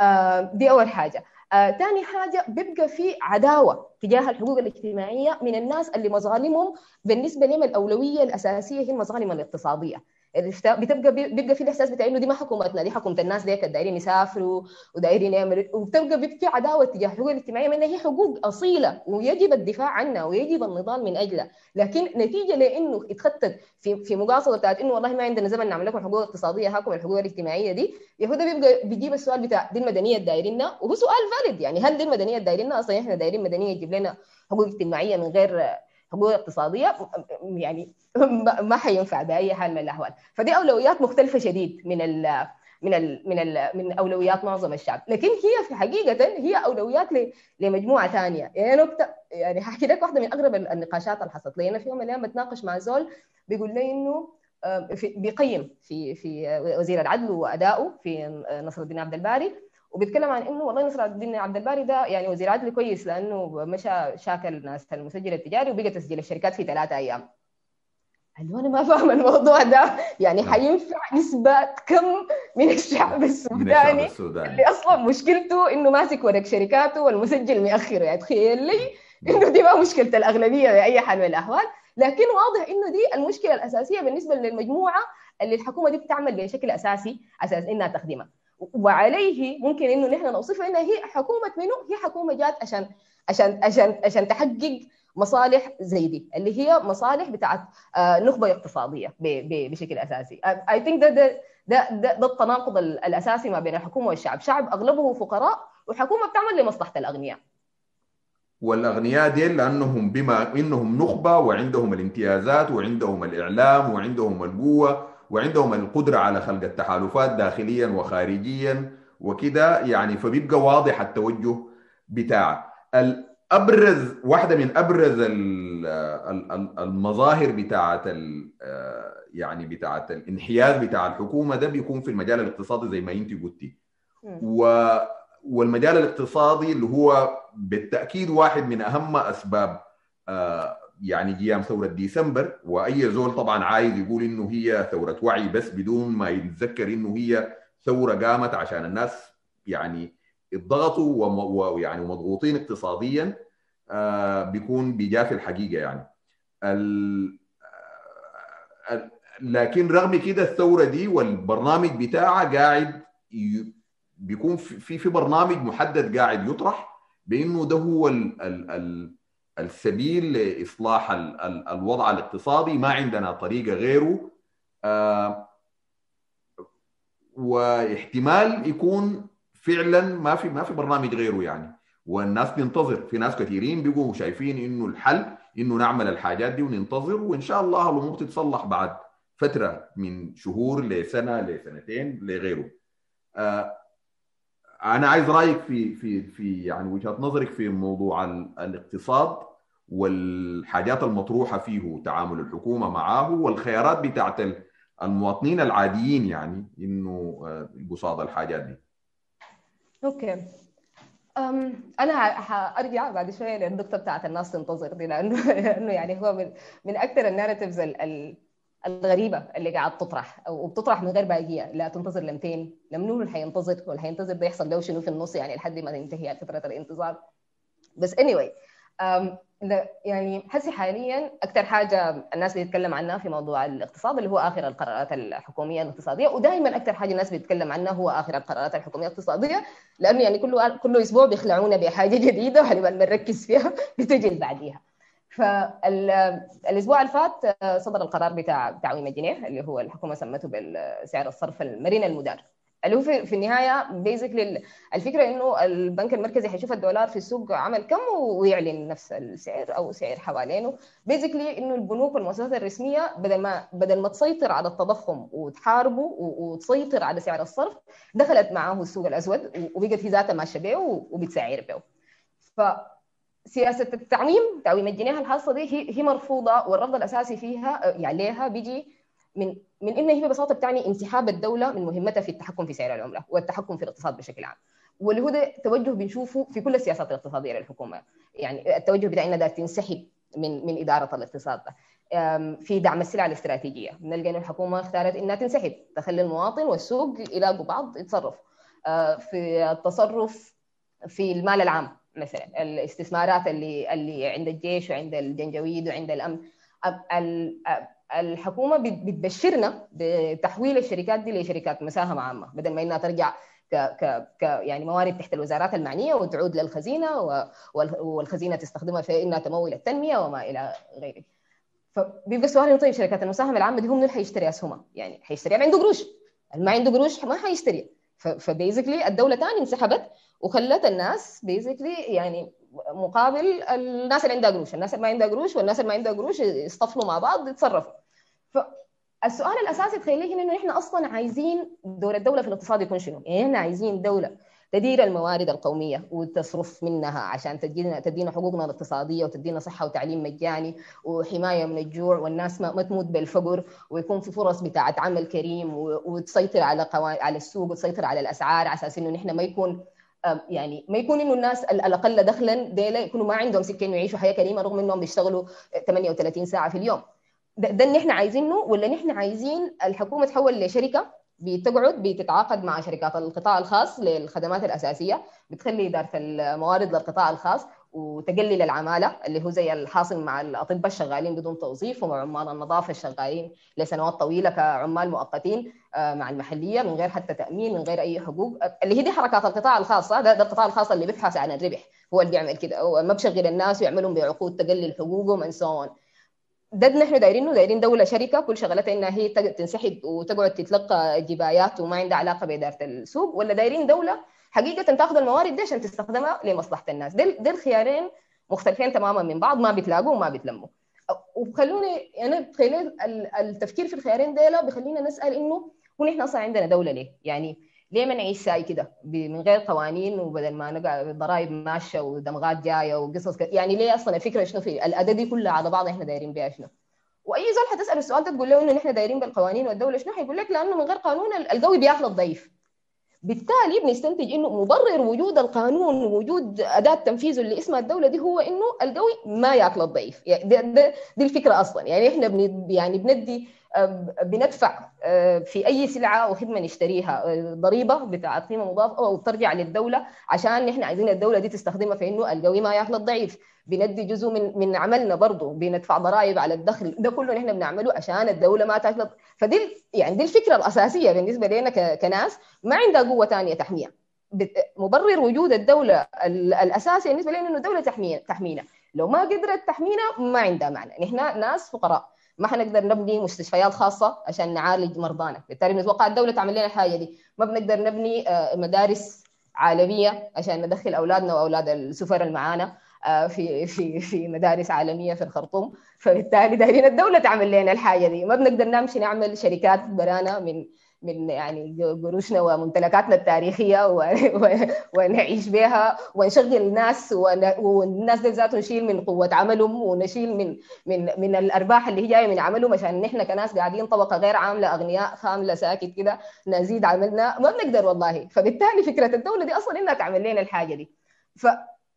آه دي أول حاجة. آه، حاجة بيبقى في عداوة تجاه الحقوق الاجتماعية من الناس اللي مظالمهم بالنسبة لهم الأولوية الأساسية هي المظالم الاقتصادية. بتبقى بيبقى في الإحساس بتاع إنه دي ما حكومتنا دي حكومة الناس ديك دايرين يسافروا ودايرين يعملوا وبتبقى في عداوة تجاه الحقوق الاجتماعية من هي حقوق أصيلة ويجب الدفاع عنها ويجب النضال من أجلها. لكن نتيجة لإنه اتخطت في في مقاصده بتاعت إنه والله ما عندنا زمن نعمل لكم حقوق اقتصاديه هاكم الحقوق الاجتماعية دي يهودا بيبقى بيجيب السؤال بتاع دي المدنية دايرينها وهو سؤال فاليد يعني هل دي المدنية دايرينها أصلا إحنا دايرين مدنية تجيب لنا حقوق اجتماعية من غير حقوق اقتصادية يعني ما حينفع بأي حال من الأحوال. فدي أولويات مختلفة شديد من ال من ال من ال من أولويات معظم الشعب. لكن هي في حقيقة هي أولويات لمجموعة ثانية. يعني نقطه يعني حاحكي لك واحدة من أغرب النقاشات اللي حصلت لي. أنا في يوم من الأيام بتناقش مع زول بيقول لي إنه في بيقيم في في وزير العدل وأدائه في نصر الدين عبد الباري. وبيتكلم عن إنه والله نصر الدين عبد الباري ده يعني وزير عدل كويس لأنه مشى شاكل ناس المسجل التجاري وبقى تسجيل الشركات في ثلاثة أيام. قال أنا ما فاهم الموضوع ده. يعني حينفع اثبات كم من الشعب السوداني, السوداني. اللي أصلا مشكلته إنه ماسك ورق شركاته والمسجل مأخره. يعني تخيل لي إنه دي ما مشكلة الأغلبية بأي حال من الأحوال. لكن واضح إنه دي المشكلة الأساسية بالنسبة للمجموعة اللي الحكومة دي بتعمل بشكل أساسي أساس إنها تخدمها. وعليه ممكن إنه نحن نوصفها انها هي حكومة منو؟ هي حكومة جات عشان عشان عشان عشان تحقق مصالح زي دي اللي هي مصالح بتاعت نخبة اقتصادية بشكل أساسي. اي ثينك ده ده ده, ده, ده التناقض الأساسي ما بين الحكومة والشعب. شعب أغلبه فقراء وحكومة بتعمل لمصلحة الأغنياء. والأغنياء دي لأنهم بما إنهم نخبة وعندهم الامتيازات وعندهم الإعلام وعندهم القوة. وعندهم القدرة على خلق التحالفات داخليا وخارجيا وكده يعني فبيبقى واضح التوجه بتاع ابرز واحدة من أبرز المظاهر بتاعة يعني بتاعة الانحياز بتاع الحكومة ده بيكون في المجال الاقتصادي زي ما انت قلتي. و والمجال الاقتصادي اللي هو بالتأكيد واحد من أهم أسباب يعني قيام ثورة ديسمبر وأي زول طبعا عايز يقول إنه هي ثورة وعي بس بدون ما يتذكر إنه هي ثورة قامت عشان الناس يعني اتضغطوا ويعني مضغوطين اقتصاديا بيكون بيجافي الحقيقة يعني. لكن رغم كده الثورة دي والبرنامج بتاعها قاعد بيكون في في برنامج محدد قاعد يطرح بإنه ده هو ال ال ال السبيل لإصلاح ال ال الوضع الاقتصادي ما عندنا طريقة غيره. آه واحتمال يكون فعلا ما في ما في برنامج غيره يعني. والناس تنتظر. في ناس كثيرين بيقوا شايفين إنه الحل إنه نعمل الحاجات دي وننتظر وإن شاء الله الأمور تتصلح بعد فترة من شهور لسنة لسنتين لغيره. آه أنا عايز رأيك في في في يعني وجهة نظرك في موضوع الاقتصاد. والحاجات المطروحة فيه تعامل الحكومة معه والخيارات بتاعت المواطنين العاديين يعني إنه قصاد الحاجات دي. أوكي. أم أنا حارجع بعد شوية للنقطه بتاعت الناس تنتظر دي لأنه *laughs* لأنه يعني هو من من أكثر الناريتيفز الغريبة اللي قاعد تطرح وبتطرح من غير باقية لا تنتظر لمتين لمنو اللي حينتظر واللي حينتظر ده يحصل له شنو في النص يعني لحد ما تنتهي فتره الانتظار. بس anyway يعني حسي حاليا أكثر حاجة الناس بتتكلم عنها في موضوع الاقتصاد اللي هو آخر القرارات الحكومية الاقتصادية ودائما أكثر حاجة الناس بتتكلم عنها هو آخر القرارات الحكومية الاقتصادية لأنه يعني كل كل أسبوع بيخلعونا بحاجة جديدة وهنبقى بنركز فيها *laughs* بتجي اللي بعديها. فالاسبوع اللي فات صدر القرار بتاع تعويم الجنيه اللي هو الحكومة سمته بالسعر الصرف المرن المدار. اللي هو في, في النهاية بيزكلي الفكرة إنه البنك المركزي حيشوف الدولار في السوق عمل كم ويعلن نفس السعر أو سعر حوالينه. بيزكلي إنه البنوك والمؤسسات الرسمية بدل ما بدل ما تسيطر على التضخم وتحاربه وتسيطر على سعر الصرف دخلت معاه السوق الأسود وبقت هي ذاتها ماشية به وبتسعر به ف سياسة التعميم تعويم الجنيه الخاصة دي هي هي مرفوضة والرفض الأساسي فيها يعني عليها بيجي من من انها هي ببساطة بتعني انسحاب الدولة من مهمتها في التحكم في سعر العملة والتحكم في الاقتصاد بشكل عام. واللي هو ده توجه بنشوفه في كل السياسات الاقتصادية للحكومة. يعني التوجه بتاع إنها تنسحب من من إدارة الاقتصاد. ده في دعم السلع الاستراتيجية. بنلقى انه الحكومة اختارت إنها تنسحب تخلي المواطن والسوق يلاقوا بعض يتصرفوا في التصرف في المال العام مثلا الاستثمارات اللي اللي عند الجيش وعند الجنجويد وعند الأمن. الحكومة بتبشرنا بتحويل الشركات دي لشركات مساهمة عامة بدل ما إنها ترجع ك ك ك يعني موارد تحت الوزارات المعنية وتعود للخزينة والخزينة تستخدمها في إنها تمول التنمية وما إلى غيره. فبيبقى السؤال طيب شركات المساهمة العامة دي هم اللي حيشتري أسهمها؟ يعني حيشتريها عنده قروش. ما عنده قروش ما حيشتري. فبيزكلي الدولة ثاني انسحبت وخلت الناس بيزكلي يعني مقابل الناس اللي عندها قروش الناس اللي ما عندها قروش والناس اللي ما عندها قروش يصطفلوا مع بعض يتصرفوا فالسؤال الأساسي تخيليه إنه إحنا أصلا عايزين دور الدولة في الاقتصاد يكون شنو؟ يعني إحنا عايزين دولة تدير الموارد القومية وتصرف منها عشان تدينا تدينا حقوقنا الاقتصادية وتدينا صحة وتعليم مجاني وحماية من الجوع والناس ما, تموت بالفقر ويكون في فرص بتاعه عمل كريم وتسيطر على. على السوق وتسيطر على الأسعار على أساس إنه نحن ما يكون يعني ما يكون إنه الناس الأقل دخلا ديلا يكونوا ما عندهم سكه انه يعيشوا حياة كريمة رغم إنهم بيشتغلوا 38 ساعة في اليوم. ده, ده اللي عايزينه ولا نحن عايزين الحكومة تحول لشركة بتقعد بتتعاقد مع شركات القطاع الخاص للخدمات الأساسية بتخلي إدارة الموارد للقطاع الخاص. وتقلل العمالة اللي هو زي الحاصل مع الأطباء الشغالين بدون توظيف ومع عمال النظافة الشغالين لسنوات طويلة كعمال مؤقتين مع المحلية من غير حتى تأمين من غير أي حقوق. اللي هي دي حركات القطاع الخاص ده, ده القطاع الخاص اللي بيبحث عن الربح هو اللي بيعمل كده. ما بشغل الناس ويعملهم بعقود تقلل حقوقهم and so on. ده نحن دايرينه. دايرين دولة شركة كل شغلتها إنها هي تنسحب وتقعد تتلقى جبايات وما عندها علاقة بإدارة السوق ولا دايرين دولة حقيقة تاخذ الموارد دي عشان تستخدمها لمصلحة الناس. دي, الخيارين مختلفين تماما من بعض ما بيتلاقوا وما بيتلموا. وخلوني أنا تخيل التفكير في الخيارين ديلا بيخلينا نسأل إنه هو نحن أصلا عندنا دولة ليه؟ يعني ليه ما نعيش ساي كده من غير قوانين وبدل ما نقع ضرائب ماشية ودمغات جاية وقصص كده يعني ليه أصلا الفكرة شنو في الأداة دي كلها على بعض إحنا دايرين بها شنو؟ وأي زول حتسال السؤال ده تقول له إنه نحن دايرين بالقوانين والدولة شنو؟ حيقول لك لأنه من غير قانون القوي بياكل الضعيف. بالتالي بنستنتج إنه مبرر وجود القانون ووجود أداة تنفيذه اللي اسمها الدولة دي هو إنه القوي ما يأكل الضعيف يعني دي, دي, دي الفكرة أصلا. يعني إحنا بن يعني بندي بندفع في أي سلعة أو خدمة نشتريها ضريبة بتاعت قيمة مضافه أو بترجع للدولة عشان نحن عايزين الدولة دي تستخدمها في إنه القوي ما يأكل الضعيف. بندي جزء من من عملنا برضه بندفع ضرائب على الدخل. ده كله نحن بنعمله عشان الدولة ما تاكل فدي يعني دي الفكرة الأساسية بالنسبة لنا كناس. ما عندها قوة ثانية تحميها. مبرر وجود الدولة الاساسي بالنسبة لنا إنه الدولة تحمينا تحمينا. لو ما قدرت تحمينا ما عندها معنى. نحن ناس فقراء. ما حنقدر نبني مستشفيات خاصة عشان نعالج مرضانا. بالتالي نتوقع الدولة تعمل لنا الحاجة دي. ما بنقدر نبني مدارس عالمية عشان ندخل أولادنا وأولاد السفر المعانا. في في في مدارس عالمية في الخرطوم. فبالتالي دايرين الدولة تعمل لنا الحاجة دي. ما بنقدر نمشي نعمل شركات برانا من من يعني قروشنا وممتلكاتنا التاريخية *laughs* ونعيش بها ونشغل الناس والناس دي ذاته نشيل من قوة عملهم ونشيل من من من الأرباح اللي هي جاية من عملهم. عشان نحن كناس قاعدين طبقة غير عاملة أغنياء خاملة ساكت كده نزيد عملنا. ما بنقدر والله. فبالتالي فكرة الدولة دي أصلا إنها تعمل لنا الحاجة دي. ف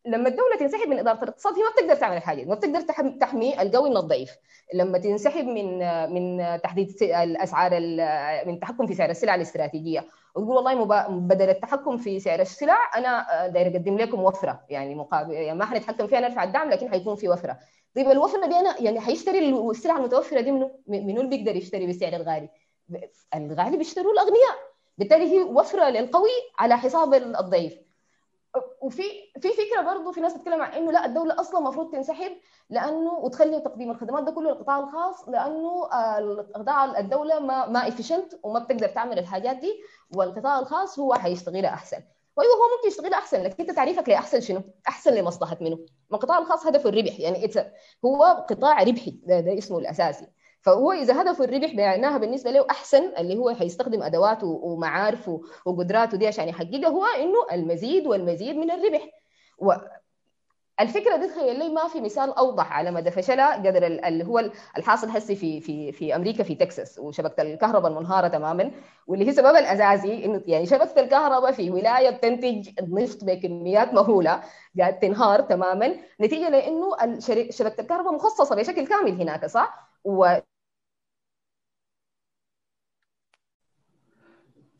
لما الدولة تنسحب من إدارة الاقتصاد هي ما بتقدر تعمل الحاجة ما بتقدر تحمي القوي من الضعيف. لما تنسحب من من تحديد الأسعار من التحكم في سعر السلع الاستراتيجية وتقول والله. بدل التحكم في سعر السلع أنا داير أقدم لكم وفرة. يعني مقابل يعني ما حنتحكم فيها نرفع الدعم لكن حيكون في وفرة. طيب الوفرة دي أنا يعني حيشتري السلع المتوفرة دي منو؟ منو اللي بيقدر يشتري بالسعر الغالي؟ الغالي بيشتروه الأغنياء. بالتالي هي وفرة للقوي على حساب الضعيف. وفي في فكرة برضه في ناس بتتكلم عن إنه لا الدولة أصلا المفروض تنسحب لأنه وتخلي تقديم الخدمات ده كله للقطاع الخاص لأنه القطاع الدولة ما ما افيشنت وما بتقدر تعمل الحاجات دي والقطاع الخاص هو حيشتغلها أحسن وايوه هو ممكن يشتغلها أحسن لكن أنت تعريفك لأحسن شنو؟ أحسن لمصلحة منه؟ ما القطاع الخاص هدفه الربح يعني هو قطاع ربحي ده, ده اسمه الأساسي فهو إذا هدفه الربح معناها بالنسبة له أحسن اللي هو حيستخدم أدواته ومعارفه وقدراته دي عشان يحققها هو إنه المزيد والمزيد من الربح و الفكرة دي تخيل لي ما في مثال أوضح على مدى فشلها قدر اللي هو الحاصل هسي في في في أمريكا في تكساس وشبكة الكهرباء المنهارة تماما واللي هي سبب الاساسي إنه يعني شبكة الكهرباء في ولاية بتنتج نفط بكميات مهولة قاعد تنهار تماما نتيجة لإنه شبكة الكهرباء مخصصة بشكل كامل هناك صح؟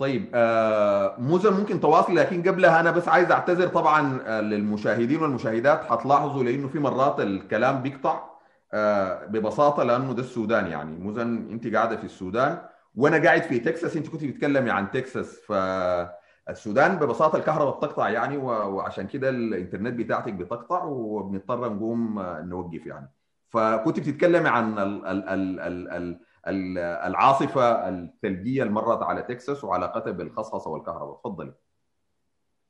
طيب آه ممكن تواصل لكن قبلها أنا بس عايز أعتذر طبعا آه للمشاهدين والمشاهدات. حتلاحظوا لأنه في مرات الكلام بيقطع آه ببساطة لأنه ده السودان يعني. موزن أنت قاعدة في السودان وأنا قاعد في تكساس. أنت كنت بتتكلمي عن تكساس فالسودان ببساطة الكهرباء بتقطع يعني وعشان كده الإنترنت بتاعتك بتقطع وبنضطر نقوم نوقف يعني. فكنت بتتكلمي عن ال ال ال ال ال العاصفة الثلجية اللي مرت على تكساس وعلاقتها بالخصخصه والكهرباء. تفضلي.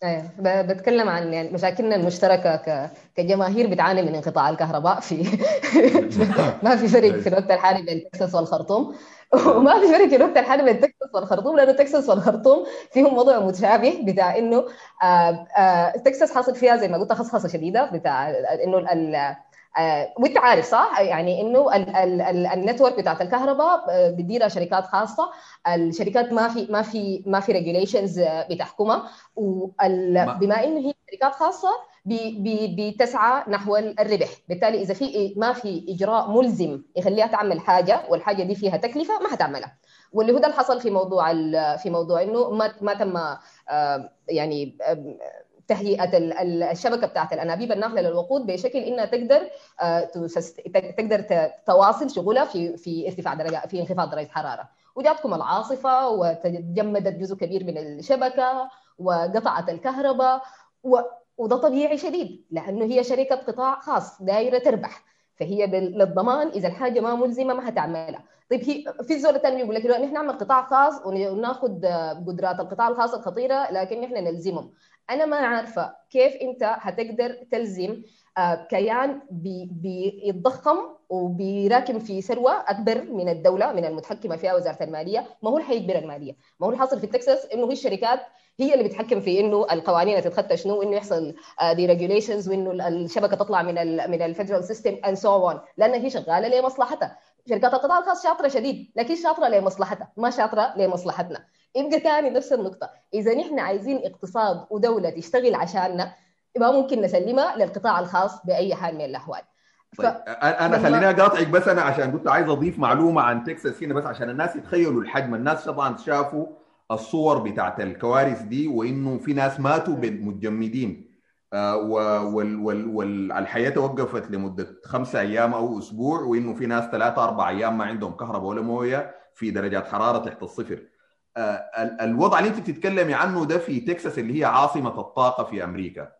إيه بتكلم عن يعني مشاكلنا المشتركة كجماهير بتعاني من انقطاع الكهرباء في *laughs* ما في فرق في الوقت الحالي بين تكساس والخرطوم. *laughs* وما في فرق في الوقت الحالي بين تكساس والخرطوم لأنه تكساس والخرطوم فيهم وضع متشابه بتاع إنه آآ آآ تكساس حاصل فيها زي ما قلت خصخصة شديدة بتاع إنه آه وانت عارف صح؟ يعني إنه ال network بتاعت الكهرباء بتديرها شركات خاصة. الشركات ما في ما في ما في regulations بتحكمها. وبما إنه هي شركات خاصة بتسعى نحو الربح. بالتالي إذا في ما في إجراء ملزم يخليها تعمل حاجة والحاجة دي فيها تكلفة ما حتعملها. واللي هو ده اللي حصل في موضوع في موضوع إنه ما ما تم آه يعني تهيئة الشبكة بتاعت الأنابيب الناقلة للوقود بشكل إنها تقدر تقدر تواصل شغلها في في ارتفاع درجه في انخفاض درجة حرارة. وجاتكم العاصفة وتجمدت جزء كبير من الشبكة وقطعت الكهرباء و... وده طبيعي شديد لأنه هي شركة قطاع خاص دايرة تربح. فهي للضمان إذا الحاجة ما ملزمة ما هتعملها. طيب هي في زول ثاني يقول لك نحن نعمل قطاع خاص وناخذ قدرات القطاع الخاص الخطيرة لكن نحن نلزمهم. أنا ما عارفة كيف أنت هتقدر تلزم كيان بيتضخم وبيراكم في ثروة أكبر من الدولة من المتحكمة فيها وزارة المالية. ما هو اللي حيجبر المالية؟ ما هو الحاصل في تكساس؟ إنه هي الشركات هي اللي بتحكم في إنه القوانين تتخطى شنو؟ إنه يحصل deregulations وإنه الشبكة تطلع من ال من الفيدرال سيستم اند سو اون لأن هي شغالة لمصلحتها. شركات القطاع الخاص شاطرة شديد لكن شاطرة لمصلحتها ما شاطرة لمصلحتنا. يبقى ثاني نفس النقطة. إذا نحن عايزين اقتصاد ودولة تشتغل عشاننا ما ممكن نسلمها للقطاع الخاص بأي حال من الأحوال. ف... طيب أنا خليني أقاطعك بس أنا عشان كنت عايز أضيف معلومة عن تكساس هنا بس عشان الناس يتخيلوا الحجم. الناس طبعا شافوا الصور بتاعت الكوارث دي وإنه في ناس ماتوا متجمدين. آه والحياة توقفت لمدة خمسة أيام أو أسبوع وإنه في ناس ثلاثة أربع أيام ما عندهم كهرباء ولا موية في درجات حرارة تحت الصفر. الوضع اللي انت بتتكلمي عنه ده في تكساس اللي هي عاصمة الطاقة في أمريكا.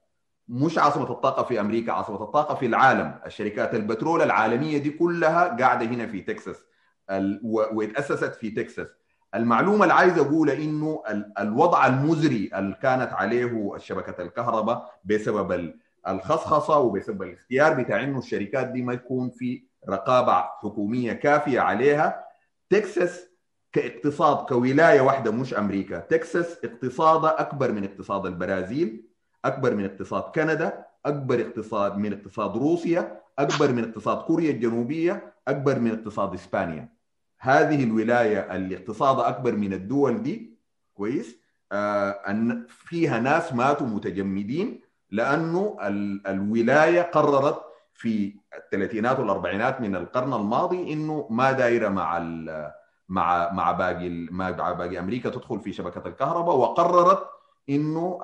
مش عاصمة الطاقة في أمريكا عاصمة الطاقة في العالم. الشركات البترول العالمية دي كلها قاعدة هنا في تكساس واتأسست في تكساس. المعلومة اللي عايز أقولها إنه الوضع المزري اللي كانت عليه شبكة الكهرباء بسبب الخصخصة وبسبب الاختيار بتاع إنه الشركات دي ما يكون في رقابة حكومية كافية عليها تكساس كاقتصاد كولاية واحدة مش أمريكا. تكساس اقتصادها أكبر من اقتصاد البرازيل أكبر من اقتصاد كندا أكبر اقتصاد من اقتصاد روسيا أكبر من اقتصاد كوريا الجنوبية أكبر من اقتصاد إسبانيا. هذه الولاية اللي اقتصادها أكبر من الدول دي كويس آه أن فيها ناس ماتوا متجمدين لأنه الولاية قررت في الثلاثينات والأربعينات من القرن الماضي إنه ما دايرة مع مع مع باقي مع باقي أمريكا تدخل في شبكة الكهرباء وقررت إنه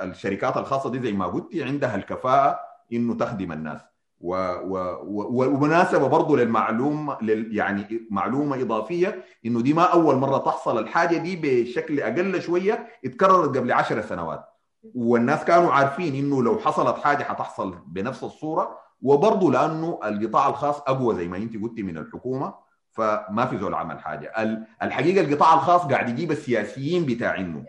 الشركات الخاصة دي زي ما قلتي عندها الكفاءة إنه تخدم الناس. ومناسبة برضه للمعلوم لل يعني معلومة إضافية إنه دي ما أول مرة تحصل الحاجة دي بشكل أقل شوية اتكررت قبل عشر سنوات. والناس كانوا عارفين إنه لو حصلت حاجة حتحصل بنفس الصورة وبرضه لأنه القطاع الخاص أقوى زي ما أنت قلتي من الحكومة. فما في زول عمل حاجة. الحقيقة القطاع الخاص قاعد يجيب السياسيين بتاعينه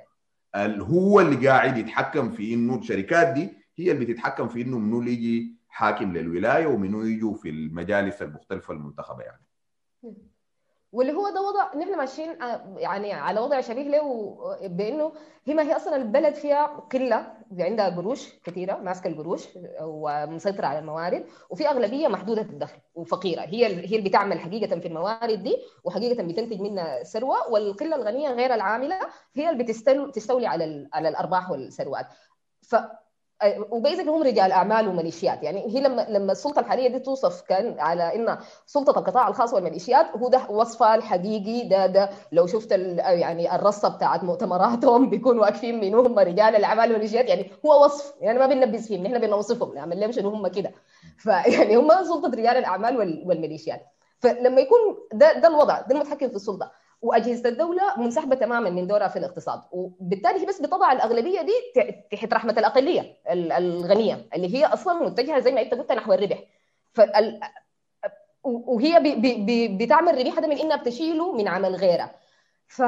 هو اللي قاعد يتحكم في إنه الشركات دي هي اللي بتتحكم في إنه منو اللي يجي حاكم للولاية ومنو يجوا في المجالس المختلفة المنتخبة يعني. واللي هو ده وضع نحن ماشيين يعني على وضع شبيه له بإنه هي ما هي أصلا البلد فيها قلة عندها قروش كثيره ماسكة القروش ومسيطرة على الموارد وفي أغلبية محدودة الدخل وفقيرة. هي هي اللي بتعمل حقيقة في الموارد دي وحقيقة بتنتج منها ثروة والقلة الغنية غير العاملة هي اللي بتستولي على على الأرباح والثروات. ف وبيزك هم رجال أعمال وميليشيات. يعني هي لما لما السلطة الحالية دي توصف كان على إن سلطة القطاع الخاص والميليشيات هو ده وصفها الحقيقي ده ده لو شفت يعني الرصة بتاعت مؤتمراتهم *laughs* بيكونوا واقفين من هم رجال الأعمال والميليشيات. يعني هو وصف يعني ما بننبذ فيهم نحن بنوصفهم نعمل لهم شنو هم كده. فيعني *laughs* هم سلطة رجال الأعمال والميليشيات. فلما يكون ده ده الوضع ده المتحكم في السلطة. وأجهزة الدولة منسحبة تماما من دورها في الاقتصاد. وبالتالي هي بس بتضع الأغلبية دي تحت رحمة الأقلية الغنية اللي هي أصلا متجهة زي ما أنت قلت نحو الربح. فال... وهي بي بي بتعمل ربح هذا من إنها بتشيله من عمل غيرها. ف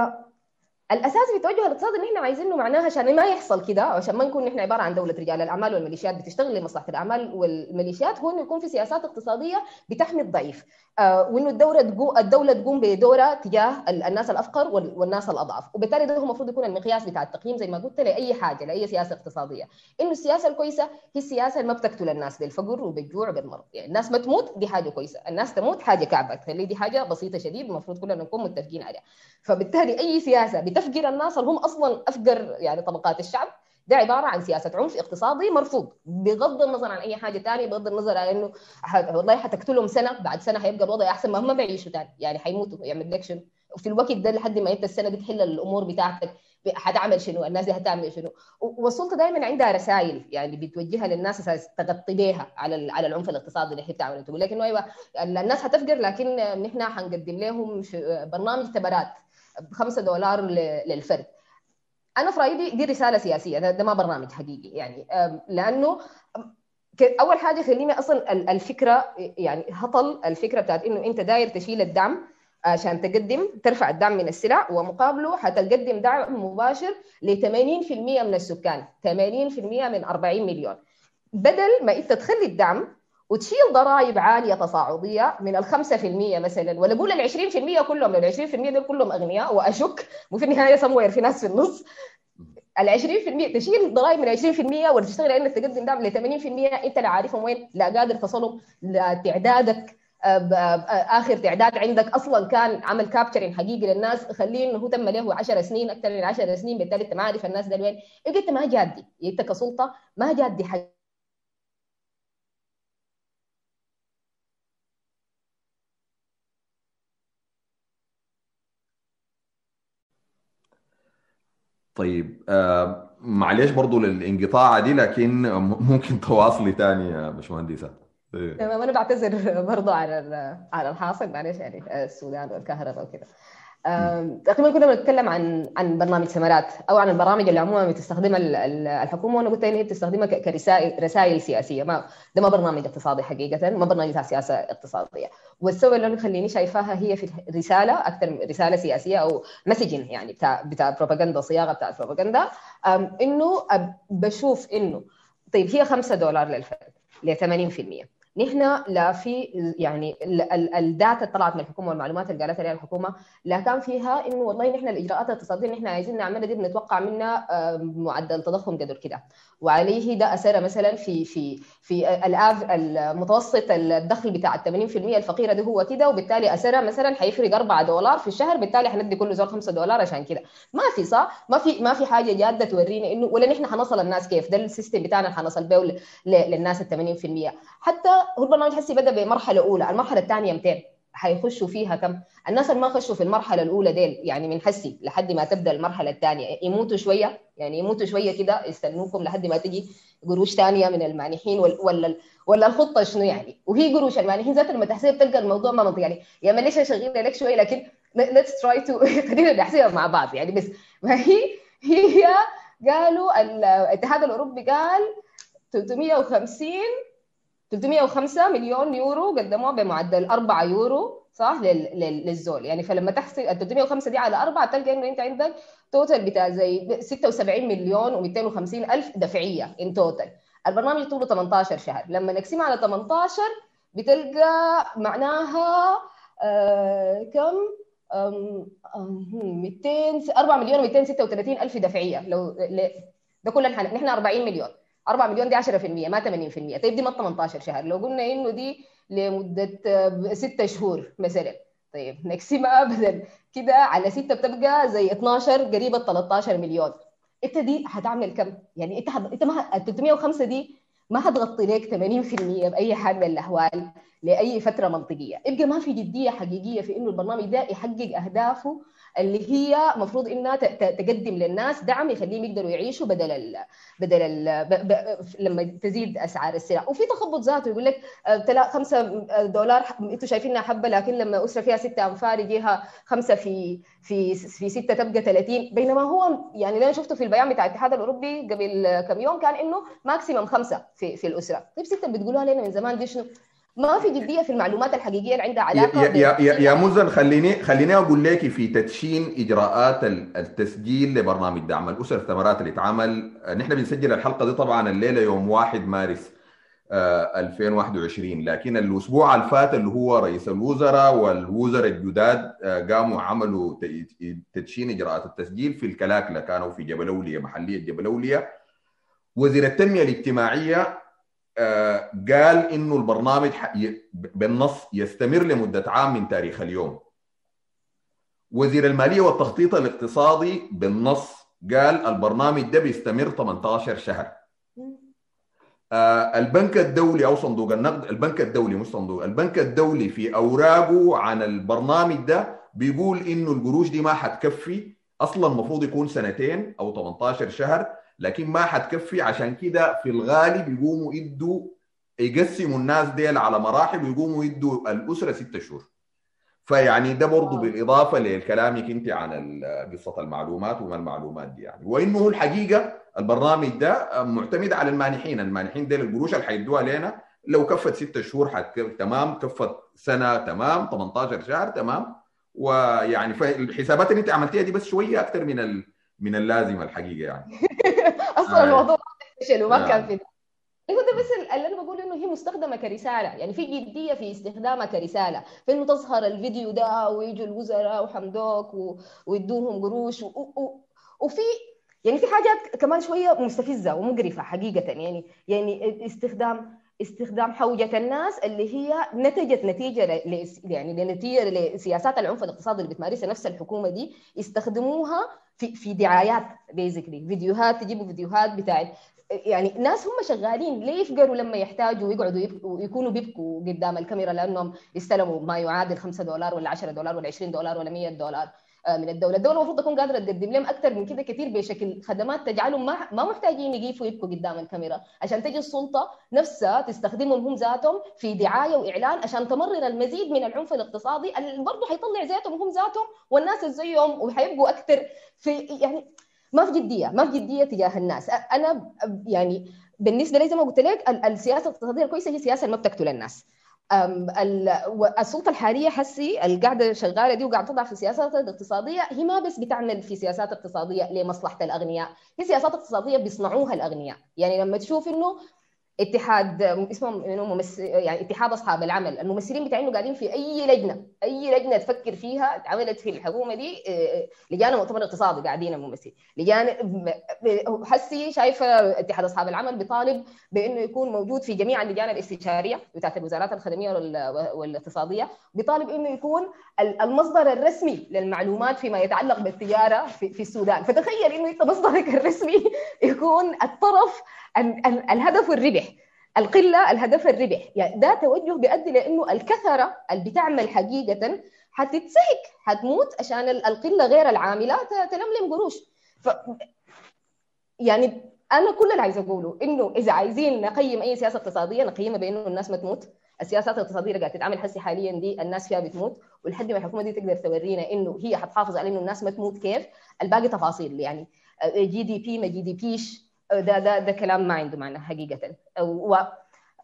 الأساس في توجه الاقتصاد إن إحنا عايزينه معناها عشان ما يحصل كده عشان ما نكون نحن عبارة عن دولة رجال الأعمال والميليشيات بتشتغل لمصلحة الأعمال والميليشيات هو انه يكون في سياسات اقتصادية بتحمي الضعيف. آه وإنه الدولة تقوم الدولة تقوم بدورها تجاه الناس الأفقر والناس الأضعف. وبالتالي ده هو المفروض يكون المقياس بتاع التقييم زي ما قلت لأي حاجة لأي سياسة اقتصادية. إنه السياسة الكويسة هي السياسة اللي ما بتقتل الناس بالفقر وبالجوع وبالمرض. يعني الناس ما تموت دي حاجة كويسة الناس تموت حاجة كعبة. تخلي دي حاجة بسيطة شديد المفروض كلنا نكون متفقين عليها. فبالتالي أي سياسة بتفقر الناس اللي هم أصلا افقر يعني طبقات الشعب. ده عبارة عن سياسة عنف اقتصادي مرفوض بغض النظر عن أي حاجة ثانية بغض النظر عن إنه والله حتقتلهم سنة بعد سنة حيبقى الوضع أحسن ما هم بيعيشوا ثاني يعني حيموتوا يعمل لك شنو. وفي الوقت ده لحد ما انت السنة دي تحل الأمور بتاعتك حتعمل شنو الناس دي هتعمل شنو. والسلطة دائما عندها رسائل يعني بتوجهها للناس تغطي بها على على العنف الاقتصادي اللي هي بتعمله تقول لك انه أيوه الناس هتفقر لكن نحن حنقدم لهم برنامج تبرات. ب 5 دولار للفرد. أنا في رأيي دي, رسالة سياسية ده, ده ما برنامج حقيقي يعني. لأنه أول حاجة خليني أصلا الفكرة يعني هطل الفكرة بتاعت إنه أنت داير تشيل الدعم عشان تقدم ترفع الدعم من السلع ومقابله حتقدم دعم مباشر ل 80% من السكان 80% من 40 مليون. بدل ما أنت تخلي الدعم وتشيل ضرائب عالية تصاعدية من ال 5% مثلا ولا قول ال 20% كلهم لو ال 20% دول كلهم أغنياء وأشك وفي النهاية سموير في ناس في النص. ال 20% تشيل ضرائب من 20% ولا تشتغل انك تقدم دعم ل 80% أنت لا عارفهم وين لا قادر تصلهم لتعدادك آخر تعداد عندك أصلا كان عمل كابتشرين حقيقي للناس. خليه انه هو تم له 10 سنين أكثر من 10 سنين بالتالي أنت ما عارف الناس ده وين. أنت ما جادي أنت كسلطة ما جادي حاجة. طيب آه معلش برضو للانقطاع دي لكن ممكن تواصلي تاني يا باشمهندسة. تمام أنا بعتذر برضو على على الحاصل معلش يعني السودان والكهرباء وكده تقريبا كنا بنتكلم عن عن برنامج ثمرات أو عن البرامج اللي عموما بتستخدمها الحكومة وأنا قلت ان هي بتستخدمها كرسائل رسائل سياسية. ما ده ما برنامج اقتصادي حقيقة ما برنامج بتاع سياسة اقتصادية. والسبب اللي خليني شايفاها هي في رسالة أكثر من رسالة سياسية أو مسجن يعني بتاع بتاع بروباغندا صياغة بتاع بروباغندا إنه بشوف انه طيب هي 5 دولار للفرد ل 80% نحن لا في يعني الداتا طلعت من الحكومة والمعلومات اللي قالتها لها الحكومة لا كان فيها إنه والله نحن الإجراءات الاقتصادية اللي نحن عايزين نعملها دي بنتوقع منها معدل تضخم قدر كده. وعليه ده أثر مثلا في في في الآف المتوسط الدخل بتاع ال 80% الفقيرة ده هو كده وبالتالي اثرها مثلا حيفرق 4 دولار في الشهر بالتالي حندي كل زول 5 دولار عشان كده. ما في صح؟ ما في ما في حاجة جادة تورينا إنه ولا نحن حنصل الناس كيف؟ ده ال system بتاعنا حنصل به للناس ال 80% حتى هو البرنامج بدا بمرحلة أولى المرحلة الثانية 200 حيخشوا فيها كم؟ الناس اللي ما خشوا في المرحلة الأولى ديل يعني من حسي لحد ما تبدأ المرحلة الثانية. يموتوا شوية يعني يموتوا شوية كده يستنوكم لحد ما تجي قروش ثانية من المانحين ولا ولا الخطة شنو يعني؟ وهي قروش المانحين ذات لما تحسب تلقى الموضوع ما منطقي. يعني يا يعني معلش اشغل لك شوية لكن let's try to خلينا نحسبها مع بعض. يعني بس ما *laughs* هي هي قالوا الاتحاد الأوروبي قال 350 305 مليون يورو قدموها بمعدل 4 يورو صح؟ للزول. يعني فلما تحسب ال 305 دي على 4 تلقى إنه أنت عندك total بتاع زي 76 مليون و250 ألف دفعية in total البرنامج طوله 18 شهر. لما نقسمها على 18 بتلقى معناها آه كم؟ 200 4 مليون و236 ألف دفعية. لو ده كل نحن 40 مليون. 4 مليون دي 10% ما 80% طيب دي ما 18 شهر. لو قلنا إنه دي لمدة 6 شهور مثلا. طيب نقسمها بدل كده على 6 بتبقى زي 12 قريبة 13 مليون. إنت دي هتعمل كم؟ يعني إنت حد... إنت ما 305 دي ما هتغطي لك 80% بأي حال من الأحوال لأي فترة منطقية، يبقى ما في جدية حقيقية في إنه البرنامج ده يحقق أهدافه اللي هي المفروض إنها تقدم للناس دعم يخليهم يقدروا يعيشوا بدل ال بدل ال ب ب لما تزيد أسعار السلع. وفي تخبط ذاته يقول لك 5 دولار أنتم شايفينها حبة لكن لما أسرة فيها 6 أنفار يجيها 5 في في في 6 تبقى 30 بينما هو يعني اللي أنا شفته في البيان بتاع الاتحاد الأوروبي قبل كم يوم كان إنه ماكسيمم 5 في في الأسرة. طيب 6 بتقولوها لنا من زمان؟ دي شنو؟ ما في جدية في المعلومات الحقيقية اللي عندها علاقة يا يا, يا, يا مزن خليني خليني أقول لك في تدشين إجراءات التسجيل لبرنامج دعم الاسر الثمرات اللي اتعمل. نحن بنسجل الحلقة دي طبعا الليلة يوم 1 مارس 2021 لكن الأسبوع الفات اللي هو رئيس الوزراء والوزراء الجداد قاموا عملوا تدشين إجراءات التسجيل في الكلاكلة. كانوا في جبل اوليه محلية جبل اوليه وزير التنمية الاجتماعية قال إنه البرنامج بالنص يستمر لمدة عام من تاريخ اليوم. وزير المالية والتخطيط الاقتصادي بالنص قال البرنامج ده بيستمر 18 شهر. البنك الدولي أو صندوق النقد البنك الدولي مش صندوق البنك الدولي في أوراقه عن البرنامج ده بيقول إنه القروش دي ما حتكفي أصلا المفروض يكون سنتين أو 18 شهر. لكن ما حتكفي. عشان كده في الغالب يقوموا يدوا يقسموا الناس ديل على مراحل ويقوموا يدوا الأسرة ستة شهور. فيعني ده برضه بالإضافة لكلامك أنت عن قصة المعلومات وما المعلومات دي يعني. وانه الحقيقة البرنامج ده معتمد على المانحين. المانحين ديل القروش اللي حيدوها لنا لو كفت ستة شهور حتكف تمام. كفت سنة تمام. 18 شهر تمام. ويعني فالحسابات اللي أنت عملتيها دي بس شوية أكثر من ال... من اللازم الحقيقة يعني. *laughs* أصلا الموضوع فشل وما كان في هو ده بس اللي أنا بقول إنه هي مستخدمة كرسالة. يعني في جدية في استخدامها كرسالة. في إنه تظهر الفيديو ده ويجوا الوزراء وحمدوك و... ويدوهم قروش و... و... وفي يعني في حاجات كمان شوية مستفزة ومقرفة حقيقة. يعني يعني استخدام استخدام حوجة الناس اللي هي نتجت نتيجة ل... يعني لنتيجة لسياسات العنف الاقتصادي اللي بتمارسها نفس الحكومة دي يستخدموها في في دعايات بيزيكلي فيديوهات تجيبوا فيديوهات بتاعت يعني ناس هم شغالين. ليه يفقروا لما يحتاجوا ويقعدوا يبكوا يكونوا بيبكوا قدام الكاميرا لأنهم استلموا ما يعادل 5 دولار ولا 10 دولار ولا 20 دولار ولا 100 دولار. من الدولة، الدولة المفروض تكون قادرة تقدم لهم أكثر من كده كثير بشكل خدمات تجعلهم ما ما محتاجين يقيفوا يبكوا قدام الكاميرا، عشان تجي السلطة نفسها تستخدمهم هم ذاتهم في دعاية وإعلان عشان تمرر المزيد من العنف الاقتصادي. اللي برضه حيطلع ذاتهم هم ذاتهم والناس اللي زيهم وحيبقوا أكثر في يعني ما في جدية ما في جدية تجاه الناس. أنا يعني بالنسبة لي زي ما قلت لك السياسة الاقتصادية الكويسة هي سياسة ما بتقتل الناس السلطة الحالية حسي القاعدة شغالة دي وقاعدة تضع في السياسات الاقتصاديه هي ما بس بتعمل في سياسات اقتصادية لمصلحة الأغنياء هي سياسات اقتصادية بيصنعوها الأغنياء. يعني لما تشوف إنه اتحاد ممس... يعني اتحاد أصحاب العمل. الممثلين بتاعينه قاعدين في أي لجنة أي لجنة تفكر فيها اتعملت في الحكومة دي لجان مؤتمر اقتصادي قاعدين الممثلين. لجان حسي شايفة اتحاد أصحاب العمل بيطالب بإنه يكون موجود في جميع اللجان الاستشارية بتاعت الوزارات الخدمية والاقتصادية بيطالب إنه يكون المصدر الرسمي للمعلومات فيما يتعلق بالتجارة في السودان. فتخيل إنه انت مصدرك الرسمي يكون الطرف الهدف الربح. القلة الهدف الربح. يعني ده توجه بيؤدي لإنه الكثرة اللي بتعمل حقيقه حتتسهك حتموت عشان القلة غير العاملة تلملم قروش. ف يعني أنا كل اللي عايزة أقوله إنه إذا عايزين نقيم أي سياسة اقتصادية نقيمها بإنه الناس ما تموت. السياسات الاقتصادية اللي قاعدة تتعمل هسه حاليا دي الناس فيها بتموت. ولحد ما الحكومة دي تقدر تورينا إنه هي حتحافظ على إنه الناس ما تموت كيف؟ الباقي تفاصيل. يعني GDP ما GDP يش. ده ده ده كلام ما عنده معنى حقيقة.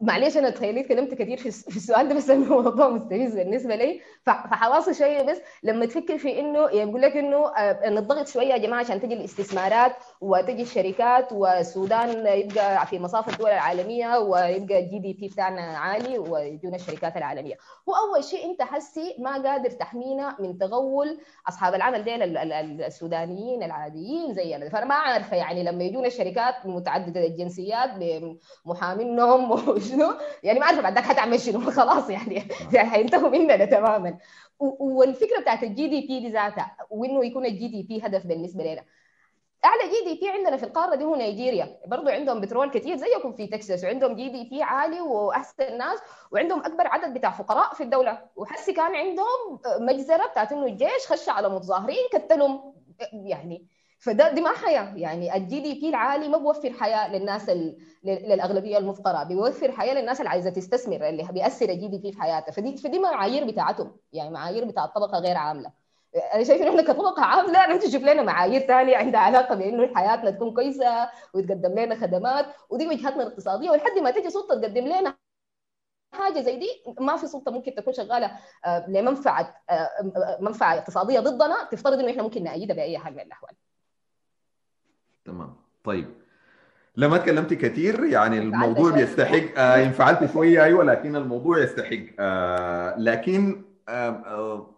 معلش أنا تخيلت كلمت كثير في السؤال ده بس *laughs* انه موضوع مستفز بالنسبة لي. فحواصل شوية بس لما تفكر في إنه يقول لك إنه نضغط شوية يا جماعة عشان تجي الاستثمارات وتجي الشركات والسودان يبقى في مصاف الدول العالمية ويبقى ال GDP بتاعنا عالي ويجونا الشركات العالمية. هو أول شيء أنت حسي ما قادر تحمينا من تغول أصحاب العمل ديل السودانيين العاديين زينا فأنا ما عارفه يعني لما يجونا الشركات متعددة الجنسيات بمحامينهم *laughs* وشنو يعني ما عارفه بعد ذاك حتعمل شنو؟ *laughs* خلاص يعني *laughs* يعني حينتهوا مننا تماما. والفكرة بتاعت ال GDP دي ذاتها وإنه يكون ال GDP هدف بالنسبة لنا. أعلى GDP عندنا في القارة دي هو نيجيريا. برضو عندهم بترول كثير زيكم في تكساس وعندهم GDP عالي وأحسن ناس وعندهم أكبر عدد بتاع فقراء في الدولة. وحسي كان عندهم مجزرة بتاعت إنه الجيش خش على متظاهرين قتلهم. يعني فده دي ما حياة. يعني ال GDP العالي ما بوفر حياة للناس. للأغلبية المفقره بيوفر حياة للناس اللي عايزة تستثمر اللي بيأثر ال GDP في حياتها. فدي فدي معايير بتاعتهم. يعني معايير بتاع الطبقه غير عاملة. أنا شايف إنه إحنا كطبقة عاملة لازم تشوف لنا معايير ثانية عندها علاقة بإنه حياتنا تكون كويسة وتقدم لنا خدمات. ودي وجهتنا الاقتصادية. ولحد ما تجي سلطة تقدم لنا حاجة زي دي ما في سلطة ممكن تكون شغالة لمنفعة منفعة اقتصادية ضدنا تفترض إنه إحنا ممكن نأيدها بأي حال من الأحوال. تمام. طيب. لما تكلمت كثير يعني الموضوع بيستحق آه انفعلت شوية أيوه لكن الموضوع يستحق. آه لكن آه آه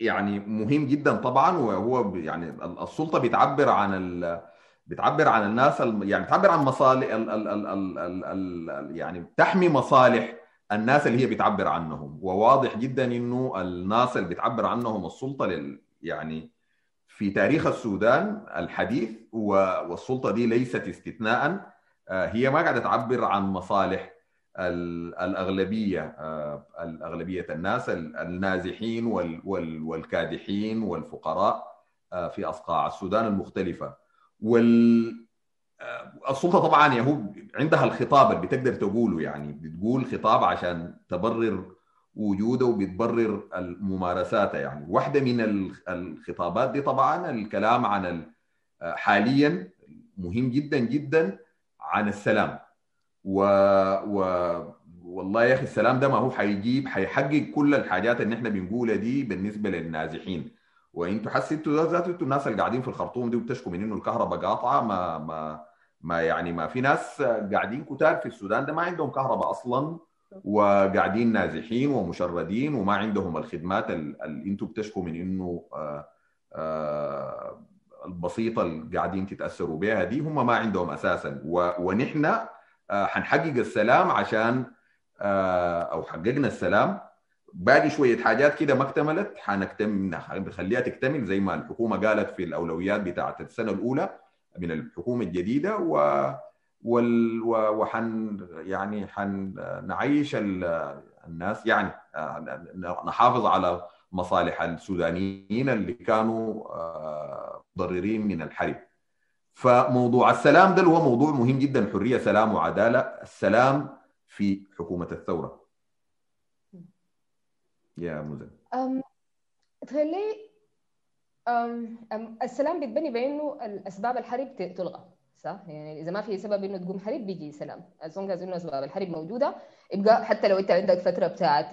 يعني مهم جدا طبعا وهو يعني السلطة بتعبر عن ال بتعبر عن الناس يعني بتعبر عن مصالح ال ال ال ال ال ال يعني تحمي مصالح الناس اللي هي بتعبر عنهم. وواضح جدا إنه الناس اللي بتعبر عنهم السلطة لل يعني في تاريخ السودان الحديث والسلطة دي ليست استثناء. هي ما قاعدة تعبر عن مصالح الأغلبية الأغلبية الناس النازحين والكادحين والفقراء في أصقاع السودان المختلفة. وال السلطة طبعا يهو عندها الخطاب اللي بتقدر تقوله يعني بتقول خطاب عشان تبرر وجوده وبتبرر ممارساته يعني. واحدة من الخطابات دي طبعا الكلام عن حاليا مهم جدا جدا عن السلام. و, و... والله يا أخي السلام ده ما هو حيجيب حيحقق كل الحاجات اللي إحنا بنقولها دي بالنسبة للنازحين. وإنتوا حسيتوا ذاتوا إنتوا الناس اللي قاعدين في الخرطوم دي وبتشكوا من إنه الكهرباء قاطعة ما ما ما يعني ما في ناس قاعدين كتار في السودان ده ما عندهم كهرباء أصلا. وقاعدين نازحين ومشردين وما عندهم الخدمات اللي أنتوا بتشكوا من انه آآ آآ البسيطة اللي قاعدين تتأثروا بها دي هم ما عندهم أساسا. ونحن حنحقق السلام عشان أو حققنا السلام. باقي شوية حاجات كده ما اكتملت حنكتمل نخليها تكتمل زي ما الحكومة قالت في الأولويات بتاعت السنة الأولى من الحكومة الجديدة. و وال وحن يعني حنعيش الناس يعني نحافظ على مصالح السودانيين اللي كانوا ضررين من الحرب. فموضوع السلام ده هو موضوع مهم جدا حرية سلام وعدالة السلام في حكومة الثورة. يا مزن. تخلي السلام بيتبني بأنه الأسباب الحرب تلغى صح؟ يعني إذا ما في سبب إنه تقوم حرب بيجي سلام. إذ إنه أسباب الحرب موجودة. يبقى حتى لو أنت عندك فترة بتاعت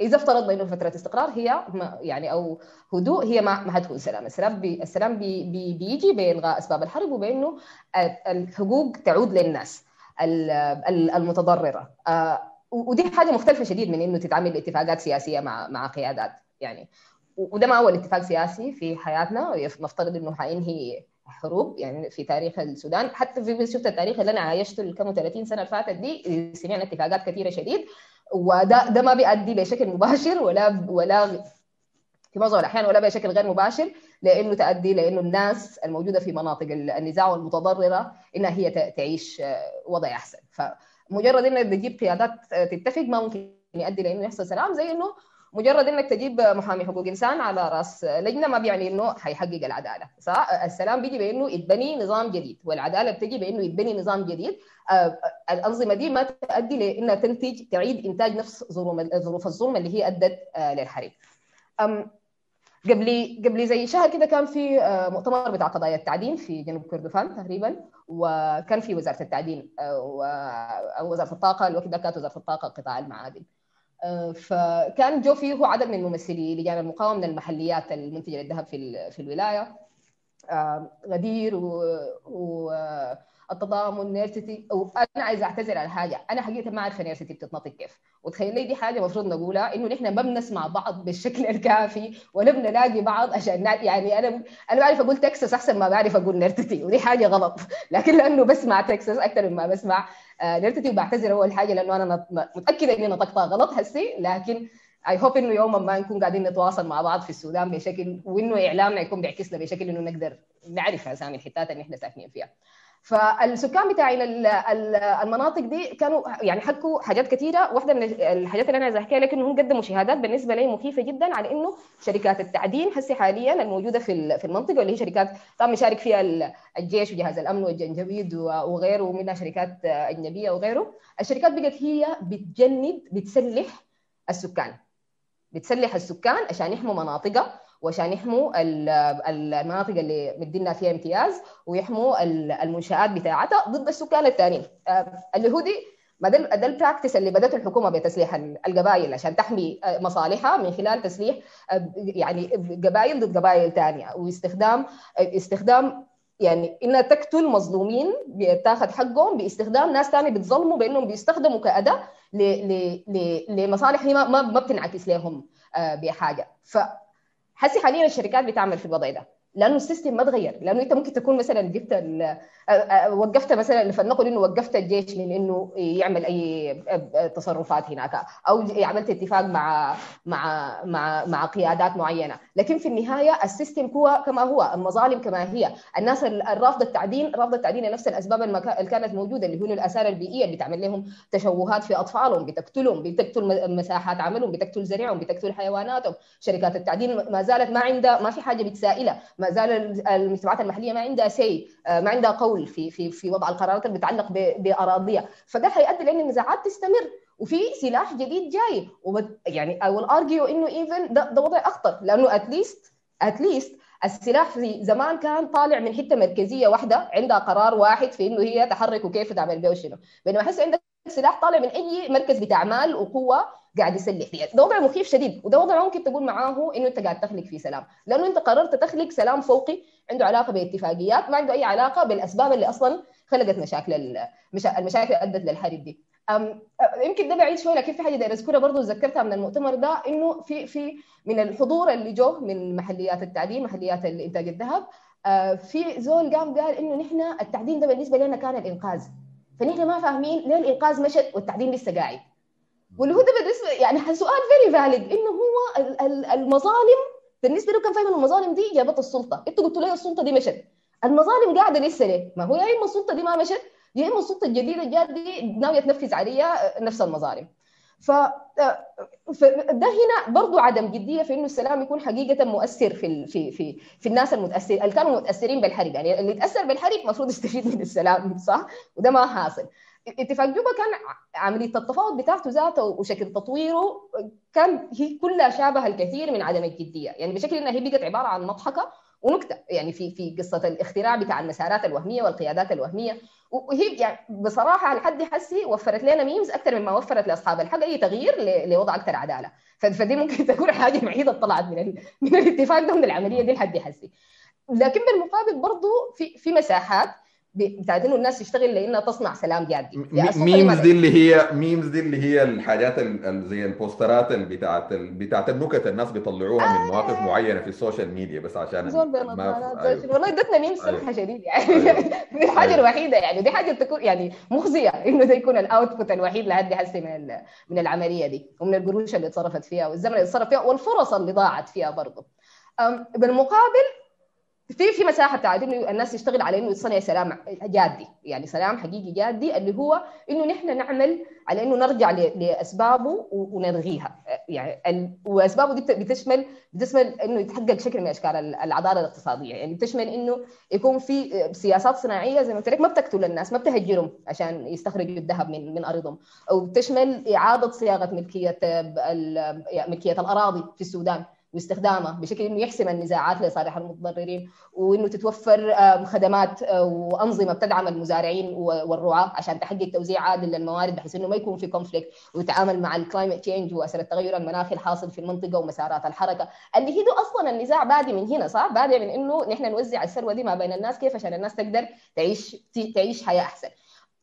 إذا افترضنا إنه فترة استقرار هي ما يعني أو هدوء هي ما ما حتكون سلام. السلام بي السلام بي بي بيجي بإلغاء أسباب الحرب وبإنه الحقوق تعود للناس المتضررة. ودي حاجة مختلفة شديد من إنه تتعمل اتفاقات سياسية مع مع قيادات. يعني وده ما اول اتفاق سياسي في حياتنا. نفترض إنه حينهي حروب يعني في تاريخ السودان. حتى في شفت التاريخ اللي أنا عايشته الكم 30 سنة اللي فاتت دي سمعنا اتفاقات كثيرة شديد. وده ده ما بيؤدي بشكل مباشر ولا ولا في معظم الأحيان ولا بشكل غير مباشر لأنه تؤدي لأنه الناس الموجودة في مناطق النزاع والمتضررة إنها هي تعيش وضع أحسن. فمجرد إنك تجيب قيادات تتفق ما ممكن يؤدي لأنه يحصل سلام زي إنه مجرد إنك تجيب محامي حقوق إنسان على رأس لجنة ما بيعني إنه حيحقق العدالة. صح؟ السلام بيجي بإنه يتبني نظام جديد والعدالة بتجي بإنه يتبني نظام جديد. الأنظمة دي ما تؤدي لإنها تنتج تعيد إنتاج نفس ظروف الظلم اللي هي أدت للحرب قبل قبل زي شهر كده كان في آه، مؤتمر بتاع قضايا التعدين في جنوب كردفان تقريبا وكان في وزارة التعدين أو وزارة الطاقة الوقت ده كانت وزارة الطاقة قطاع المعادن. فكان جو فيه عدد من ممثلي لجان المقاومه من المحليات المنتجة للذهب في في الولاية. غدير و التضامن نيرسيتي وأنا عايزة أعتذر على حاجة. أنا حقيقة ما عارفه نيرسيتي بتتنطق كيف. وتخيلي دي حاجة المفروض نقولها إنه نحن ما بنسمع بعض بالشكل *laughs* الكافي ولا بنلاقي بعض عشان يعني أنا أنا بعرف أقول تكساس أحسن ما بعرف أقول نيرسيتي ودي حاجة غلط. *laughs* لكن لأنه بسمع تكساس أكثر مما بسمع نيرسيتي وبعتذر أول حاجة لأنه أنا متأكدة إني نطقتها غلط هسي. لكن I hope إنه يوما ما نكون قاعدين نتواصل مع بعض في السودان بشكل وإنه إعلامنا يكون بيعكسنا بشكل إنه نقدر نعرف أسامي الحتات اللي إحنا ساكنين فيها. فالسكان بتاعين المناطق دي كانوا يعني حكوا حاجات كثيره واحدة من الحاجات اللي أنا عايزة أحكيها لك انهم قدموا شهادات بالنسبة لي مخيفة جدا على إنه شركات التعدين هسه حاليا الموجودة في في المنطقة واللي هي شركات طبعا مشارك فيها الجيش وجهاز الأمن والجنجبيد وغيره ومنها شركات أجنبية وغيره. الشركات بقت هي بتجند بتسلح السكان. بتسلح السكان عشان يحموا مناطقها وعشان يحموا المناطق اللي مدينا فيها امتياز ويحموا المنشآت بتاعتها ضد السكان الثانيين اللي هو دي ما ده ده البراكتس اللي بدات الحكومة بتسليح القبائل عشان تحمي مصالحها من خلال تسليح يعني قبائل ضد قبائل ثانية واستخدام استخدام يعني انها تقتل مظلومين بيتاخذ حقهم باستخدام ناس ثانية بتظلموا بأنهم بيستخدموا كأداة لمصالح ما ما بتنعكس لهم بحاجة. ف حسي حاليا الشركات بتعمل في الوضع ده. لأنه السيستم ما تغير لأنه أنت ممكن تكون مثلا جبت وقفت مثلا فلنقل إنه وقفت الجيش من إنه يعمل أي تصرفات هناك أو عملت اتفاق مع مع مع مع قيادات معينة. لكن في النهاية ال system هو كما هو المظالم كما هي. الناس الرافضه التعدين رافضة التعدين لنفس الأسباب اللي كانت موجودة اللي هو الآثار البيئية اللي بتعمل لهم تشوهات في أطفالهم بتقتلهم بتقتل مساحات عملهم بتقتل زرعهم بتقتل حيواناتهم. شركات التعدين ما زالت ما عندها ما في حاجة بتسائلها ما زال المجتمعات المحلية ما عندها say ما عندها قول في في في وضع القرارات اللي بتتعلق بأراضيها. فده حيؤدي لأن النزاعات تستمر. وفي سلاح جديد جاي. يعني I will argue إنه even ده, وضع أخطر. لأنه at least at least السلاح في زمان كان طالع من حتة مركزية واحدة عندها قرار واحد في إنه هي تحرك وكيف تعمل به وشنو. بينما هسه عندك سلاح طالع من أي مركز بتاع مال وقوة قاعد يسلح فيها. ده وضع مخيف شديد وده وضع ممكن تقول معاه إنه أنت قاعد تخلق فيه سلام. لأنه أنت قررت تخلق سلام فوقي عنده علاقة باتفاقيات ما عنده أي علاقة بالأسباب اللي أصلا خلقت مشاكل المشاكل اللي أدت للحرب دي. يمكن ده بعيد شوي لكن في حاجة داير أذكرها برضه ذكرتها من المؤتمر ده إنه في في من الحضور اللي جو من محليات التعدين محليات انتاج الذهب في زول قام قال إنه نحن التعدين ده بالنسبة لنا كان الإنقاذ. فنحن ما فاهمين ليه الإنقاذ مشت والتعدين لسه قاعد. واللي هو ده بالنسبة يعني سؤال very valid إنه هو المظالم بالنسبة له كان فاهم المظالم دي جابت السلطة. أنتوا قلتوا لي السلطة دي مشت؟ المظالم قاعدة لسه ليه؟ ما هو يا إما السلطة دي ما مشت يا إما السلطة الجديدة جات دي ناوية تنفذ عليها نفس المظالم. ف فده هنا برضو عدم جدية في إنه السلام يكون حقيقة مؤثر في في في في الناس المتاثر اللي كانوا متأثرين بالحرب يعني اللي تاثر بالحرب المفروض يستفيد من السلام صح؟ وده ما حاصل. اتفاق جوبا كان عملية التفاوض بتاعته ذاته وشكل تطويره كان هي كلها شابه الكثير من عدم الجدية. يعني بشكل انها هي بقت عبارة عن مضحكة ونكتة. يعني في في قصة الاختراع بتاع المسارات الوهمية والقيادات الوهمية. وهي يعني بصراحة على حد حسي وفرت لنا ميمز أكثر مما وفرت لأصحاب الحق اي تغيير لوضع أكثر عدالة. فدي ممكن *laughs* تكون حاجة الوحيده طلعت من من الاتفاق ده من العملية دي لحد حسي لكن بالمقابل برضه في في مساحات بتاعت انه الناس تشتغل لأنها تصنع سلام جادي. memes دي اللي هي ميمز دي اللي هي الحاجات زي البوسترات اللي بتاعت بتاعت النكت الناس بيطلعوها آه. من مواقف معينة في ال social media بس عشان ما أيوه. والله ادتنا memes صراحة شديد يعني. أيوه. *laughs* دي الحاجة أيوه. الوحيدة يعني. دي حاجة تكون يعني مخزية إنه ده يكون ال output الوحيد لحد هسه من من العملية دي ومن القروش اللي اتصرفت فيها والزمن اللي اتصرف فيها والفرص اللي ضاعت فيها برضه. بالمقابل في في مساحة بتاعت إنه الناس تشتغل على إنه يصنع سلام جادي. يعني سلام حقيقي جادي اللي هو إنه نحن نعمل على إنه نرجع لأسبابه ونلغيها. يعني وأسبابه دي بتشمل بتشمل إنه يتحقق شكل من أشكال العدالة الاقتصادية. يعني بتشمل إنه يكون في سياسات صناعية زي ما قلت لك ما بتقتل الناس ما بتهجرهم عشان يستخرجوا الذهب من من أرضهم. أو بتشمل إعادة صياغة ملكية ملكية الأراضي في السودان. واستخدامها بشكل إنه يحسم النزاعات لصالح المتضررين وإنه تتوفر خدمات وأنظمة بتدعم المزارعين والرعاة عشان تحقق توزيع عادل للموارد بحيث إنه ما يكون في conflict ويتعامل مع ال climate change واثر التغير المناخي الحاصل في المنطقة ومسارات الحركة. اللي هي أصلا النزاع بادي من هنا صح؟ بادي من إنه نحن نوزع الثروة دي ما بين الناس كيف؟ عشان الناس تقدر تعيش تعيش حياة أحسن.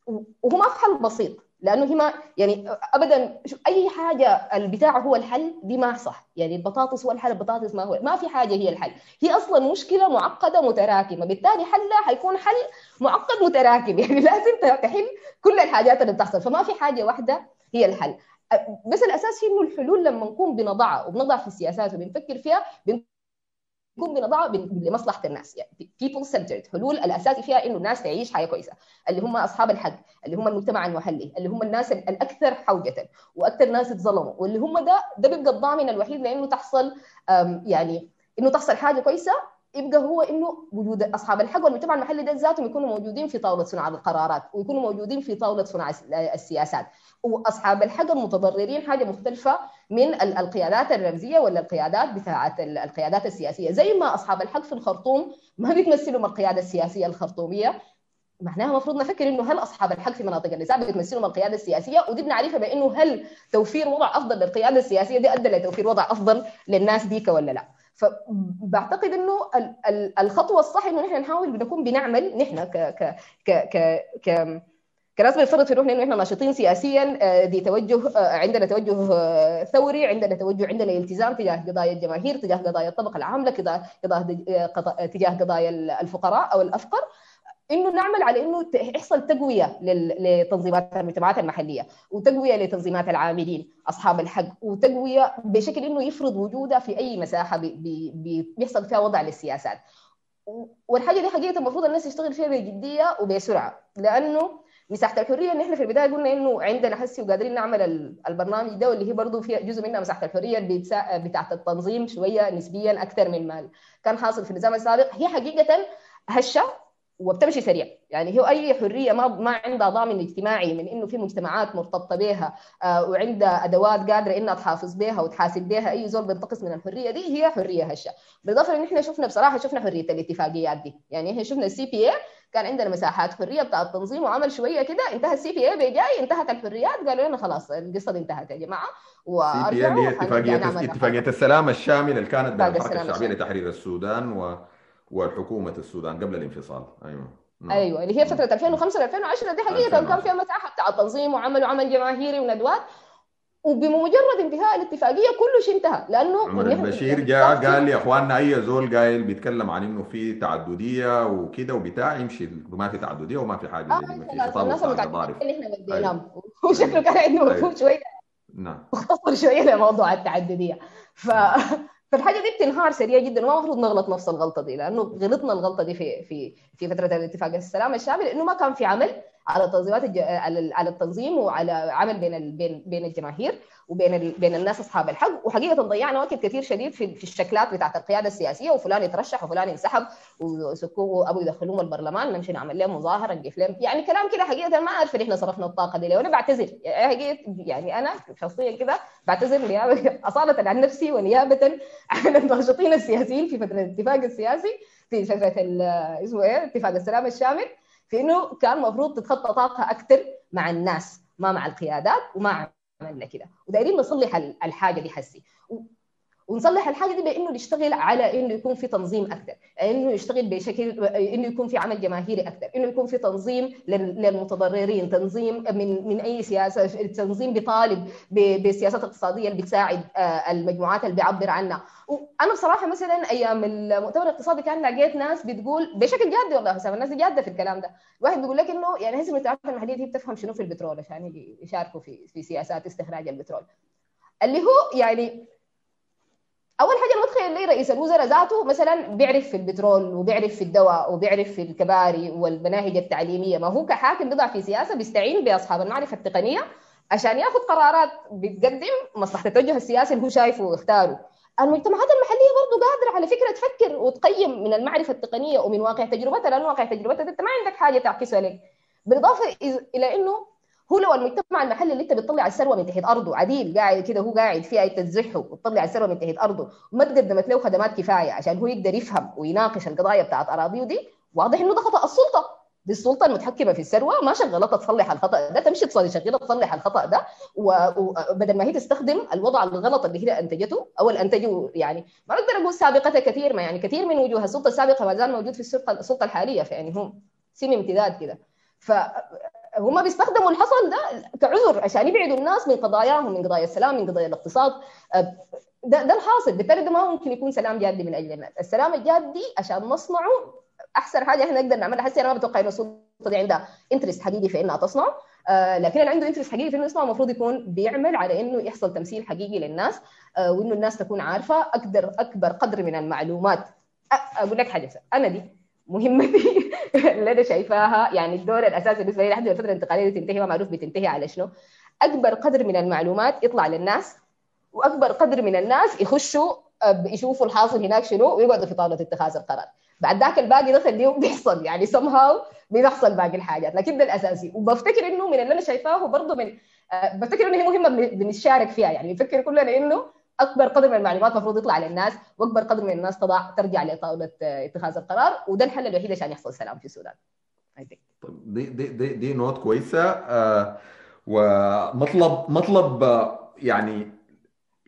وهو ما في حل بسيط. لأنه هي ما يعني ابدا أي حاجة البتاع هو الحل دي ما صح. يعني البطاطس هو الحل البطاطس ما هو ما في حاجة هي الحل. هي أصلا مشكلة معقدة متراكمة. بالتالي حلها حيكون حل معقد متراكم. *laughs* يعني لازم تحل كل الحاجات اللي بتحصل. فما في حاجة واحدة هي الحل. بس الأساس إنه الحلول لما نكون بنضعها وبنضع في السياسات وبنفكر فيها نكون بنضعها لمصلحة الناس. يعني people centered حلول الأساسي فيها إنه الناس تعيش حياة كويسة. اللي هم أصحاب الحق اللي هم المجتمع المحلي اللي هم الناس الأكثر حوجة وأكثر ناس اتظلموا واللي هم ده ده بيبقى الضامن الوحيد لإنه تحصل يعني إنه تحصل حاجة كويسة يبقى هو إنه وجود أصحاب الحق والمجتمع المحلي ده ذاتهم يكونوا موجودين في طاولة صناعه القرارات ويكونوا موجودين في طاولة صناعه السياسات. وأصحاب الحق المتضررين حاجة مختلفة من القيادات الرمزية ولا القيادات بتاعة القيادات السياسية. زي ما أصحاب الحق في الخرطوم ما بيتمثلوا القيادة السياسية الخرطومية معناها المفروض نفكر إنه هل أصحاب الحق في مناطق النزاع بيتمثلوا القيادة السياسية؟ ودي بنعرفها بإنه هل توفير وضع أفضل للقيادة السياسية دي أدى لتوفير وضع أفضل للناس ديك ولا لا. فبعتقد إنه الخطوة الصح إنه نحن نحاول بنكون بنعمل نحن ك ك ك ك, ك كناس بنفترض في روحنا انه إحنا ناشطين سياسيا دي توجه عندنا توجه ثوري عندنا توجه عندنا التزام تجاه قضايا الجماهير تجاه قضايا الطبقة العاملة تجاه قضايا الفقراء أو الأفقر. إنه نعمل على إنه يحصل تقوية لتنظيمات المجتمعات المحلية وتقوية لتنظيمات العاملين أصحاب الحق وتقوية بشكل إنه يفرض وجودها في أي مساحة بي بي بيحصل فيها وضع للسياسات. والحاجة دي حقيقة المفروض الناس تشتغل فيها بجدية وبسرعة لأنه مساحة الحرية اللي إحنا في البداية قلنا إنه عندنا هسي وقادرين نعمل البرنامج ده واللي هي برضه فيها جزء منها مساحة الحرية بتاعت التنظيم شوية نسبيا أكثر من ما كان حاصل في النظام السابق. هي حقيقة هشة وبتمشي سريع. يعني هو أي حرية ما ما عندها ضامن اجتماعي من إنه في مجتمعات مرتبطة بها آه وعندها أدوات قادرة إنها تحافظ بها وتحاسب بها أي زول بينتقص من الحرية دي هي حرية هشة. بالإضافة إن إحنا شفنا بصراحة شفنا حرية الاتفاقيات دي. يعني إحنا شفنا ال CPA كان عندنا مساحات حرية بتاع التنظيم وعمل شوية كده انتهى ال CPA بجاي انتهت الحريات قالوا لنا خلاص القصة دي انتهت يا جماعة. وارجعوا اللي هي اتفاقية اتفاقية السلام الشامل اللي كانت بين الحركة الشعبية لتحرير السودان و وحكومه السودان قبل الانفصال. أيوه. نعم. أيوه اللي هي فترة 2005 ل 2010 دي حقيقة كان فيها مساحة بتاع تنظيم وعملوا عمل جماهيري وندوات وبمجرد انتهاء الاتفاقية كله شيء انتهى لأنه عمر البشير جاء قال يا إخواننا أي زول قايل بيتكلم عن إنه في تعددية وكده وبتاع يمشي ما في تعددية وما في حاجة آه في الناس اللي إحنا بديناهم *laughs* وشكله كان عنده مفهوم شوية. نعم. مختصر شوية لموضوع التعددية. ف فالحاجة دي بتنهار سريع جدا وما المفروض نغلط نفس الغلطة دي لأنه غلطنا الغلطة دي في في في فترة الاتفاق. السلام الشامل لأنه ما كان في عمل. على تنظيمات الج... على التنظيم وعلى عمل بين ال... بين بين الجماهير وبين ال... بين الناس أصحاب الحق. وحقيقة ضيعنا وقت كثير شديد في, في الشكلات بتاعت القيادة السياسية وفلان يترشح وفلان ينسحب وسكوه أبو يدخلوهم البرلمان نمشي نعمل لهم مظاهرة نقف لهم. يعني كلام كده حقيقة ما أعرف إحنا صرفنا الطاقة دي ليه وأنا بعتذر. يعني حقيقة يعني أنا شخصيا كده بعتذر نيابة أصالة عن نفسي ونيابة عن الناشطين السياسيين في فترة الاتفاق السياسي في فترة اسمه إيه اتفاق السلام الشامل. في انه كان المفروض تتخطى طاقة أكثر مع الناس ما مع القيادات وما عملنا كده. ودايرين نصلح الحاجة دي حسي. ونصلح الحاجة دي بإنه نشتغل على إنه يكون في تنظيم أكثر إنه يشتغل بشكل إنه يكون في عمل جماهيري أكثر إنه يكون في تنظيم للمتضررين تنظيم من من أي سياسة تنظيم بيطالب بسياسات اقتصادية اللي بتساعد المجموعات اللي بيعبر عنها. وأنا بصراحة مثلا أيام المؤتمر الاقتصادي كان لقيت ناس بتقول بشكل جادي والله حسام الناس جادة في الكلام ده. واحد بيقول لك إنه يعني هذه المجتمعات المحلية دي بتفهم شنو في البترول عشان يشاركوا في في سياسات استخراج البترول. اللي هو يعني أول حاجة نتخيل لي رئيس؟ الوزراء ذاته مثلا بيعرف في البترول وبيعرف في الدواء وبيعرف في الكباري والمناهج التعليمية. ما هو كحاكم بيضع في سياسة بيستعين بأصحاب المعرفة التقنية عشان ياخذ قرارات بتقدم مصلحة التوجه السياسي اللي هو شايفه ويختاره المجتمعات المحلية برضه قادرة على فكرة تفكر وتقيم من المعرفة التقنية ومن واقع تجربتها لأنه واقع تجربتها أنت ما عندك حاجة تعكسها لك بالإضافة إلى إنه هو لو المجتمع المحلي اللي انت بتطلع الثروة من تحت أرضه عديل قاعد كده هو قاعد فيها انت تزحه وتطلع الثروة من تحت أرضه وما تقدمت له خدمات كفاية عشان هو يقدر يفهم ويناقش القضايا بتاعت أراضيه دي واضح إنه ده خطأ السلطة. دي السلطة المتحكمة في الثروة ما شغلتها تصلح الخطأ ده تمشي تشغلها تصلح الخطأ ده وبدل ما هي تستخدم الوضع الغلط اللي هي أنتجته أو أنتجه يعني ما بقدر أقول سابقتها كثير ما يعني كثير من وجوه السلطة السابقة ما زال موجود في السلطة السلطة الحالية فيعني هم سم امتداد كده. فهم بيستخدموا الحصل ده كعذر عشان يبعدوا الناس من قضاياهم من قضايا السلام من قضايا الاقتصاد. ده, ده الحاصل. بالتالي ده ما ممكن يكون سلام جادي من أجل الناس. السلام الجادي عشان نصنعه أحسن حاجة إحنا نقدر نعملها. هسي أنا ما بتوقع إنه السلطة دي عندها interest حقيقي في إنها تصنع. لكن اللي عنده interest حقيقي في إنه يصنع المفروض يكون بيعمل على إنه يحصل تمثيل حقيقي للناس وإنه الناس تكون عارفة أقدر أكبر قدر من المعلومات. أقول لك حاجة أنا دي مهمتي اللي *laughs* أنا شايفاها. يعني الدور الأساسي بالنسبة لي لحد الفترة الانتقالية دي تنتهي ما معروف بتنتهي على شنو. أكبر قدر من المعلومات يطلع للناس وأكبر قدر من الناس يخشوا يشوفوا الحاصل هناك شنو ويقعدوا في طاولة اتخاذ القرار. بعد ذاك الباقي ده خليهم *laughs* بيحصل. يعني هاو بيحصل باقي الحاجات. لكن ده الأساسي. وبفتكر إنه من اللي أنا شايفاه برضه من أه بفتكر إنه هي مهمة بنشارك فيها. يعني بنفكر كلنا إنه أكبر قدر من المعلومات المفروض يطلع للناس وأكبر قدر من الناس تضع ترجع لطاولة اتخاذ القرار وده الحل الوحيد عشان يحصل سلام في السودان. طيب دي دي دي, دي نوت كويسة. آه ومطلب مطلب آه يعني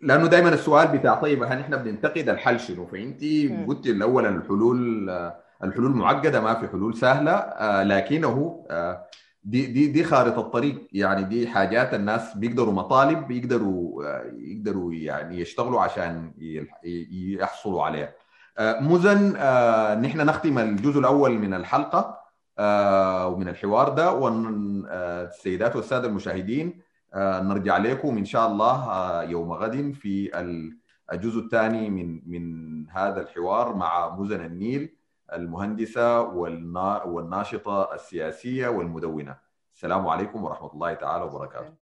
لأنه دائما السؤال بتاع طيب هل إحنا بننتقد الحل شنو؟ فانت قلت الأول الحلول الحلول معقدة ما في حلول سهلة لكنه دي دي دي خارطة الطريق. يعني دي حاجات الناس بيقدروا مطالب بيقدروا يقدروا يعني يشتغلوا عشان يحصلوا عليها. مزن نحن نختم الجزء الأول من الحلقة ومن الحوار ده والسيدات والسادة المشاهدين نرجع لكم إن شاء الله يوم غد في الجزء الثاني من من هذا الحوار مع مزن النيل. المهندسة والناشطة السياسية والمدونة. السلام عليكم ورحمة الله تعالى وبركاته.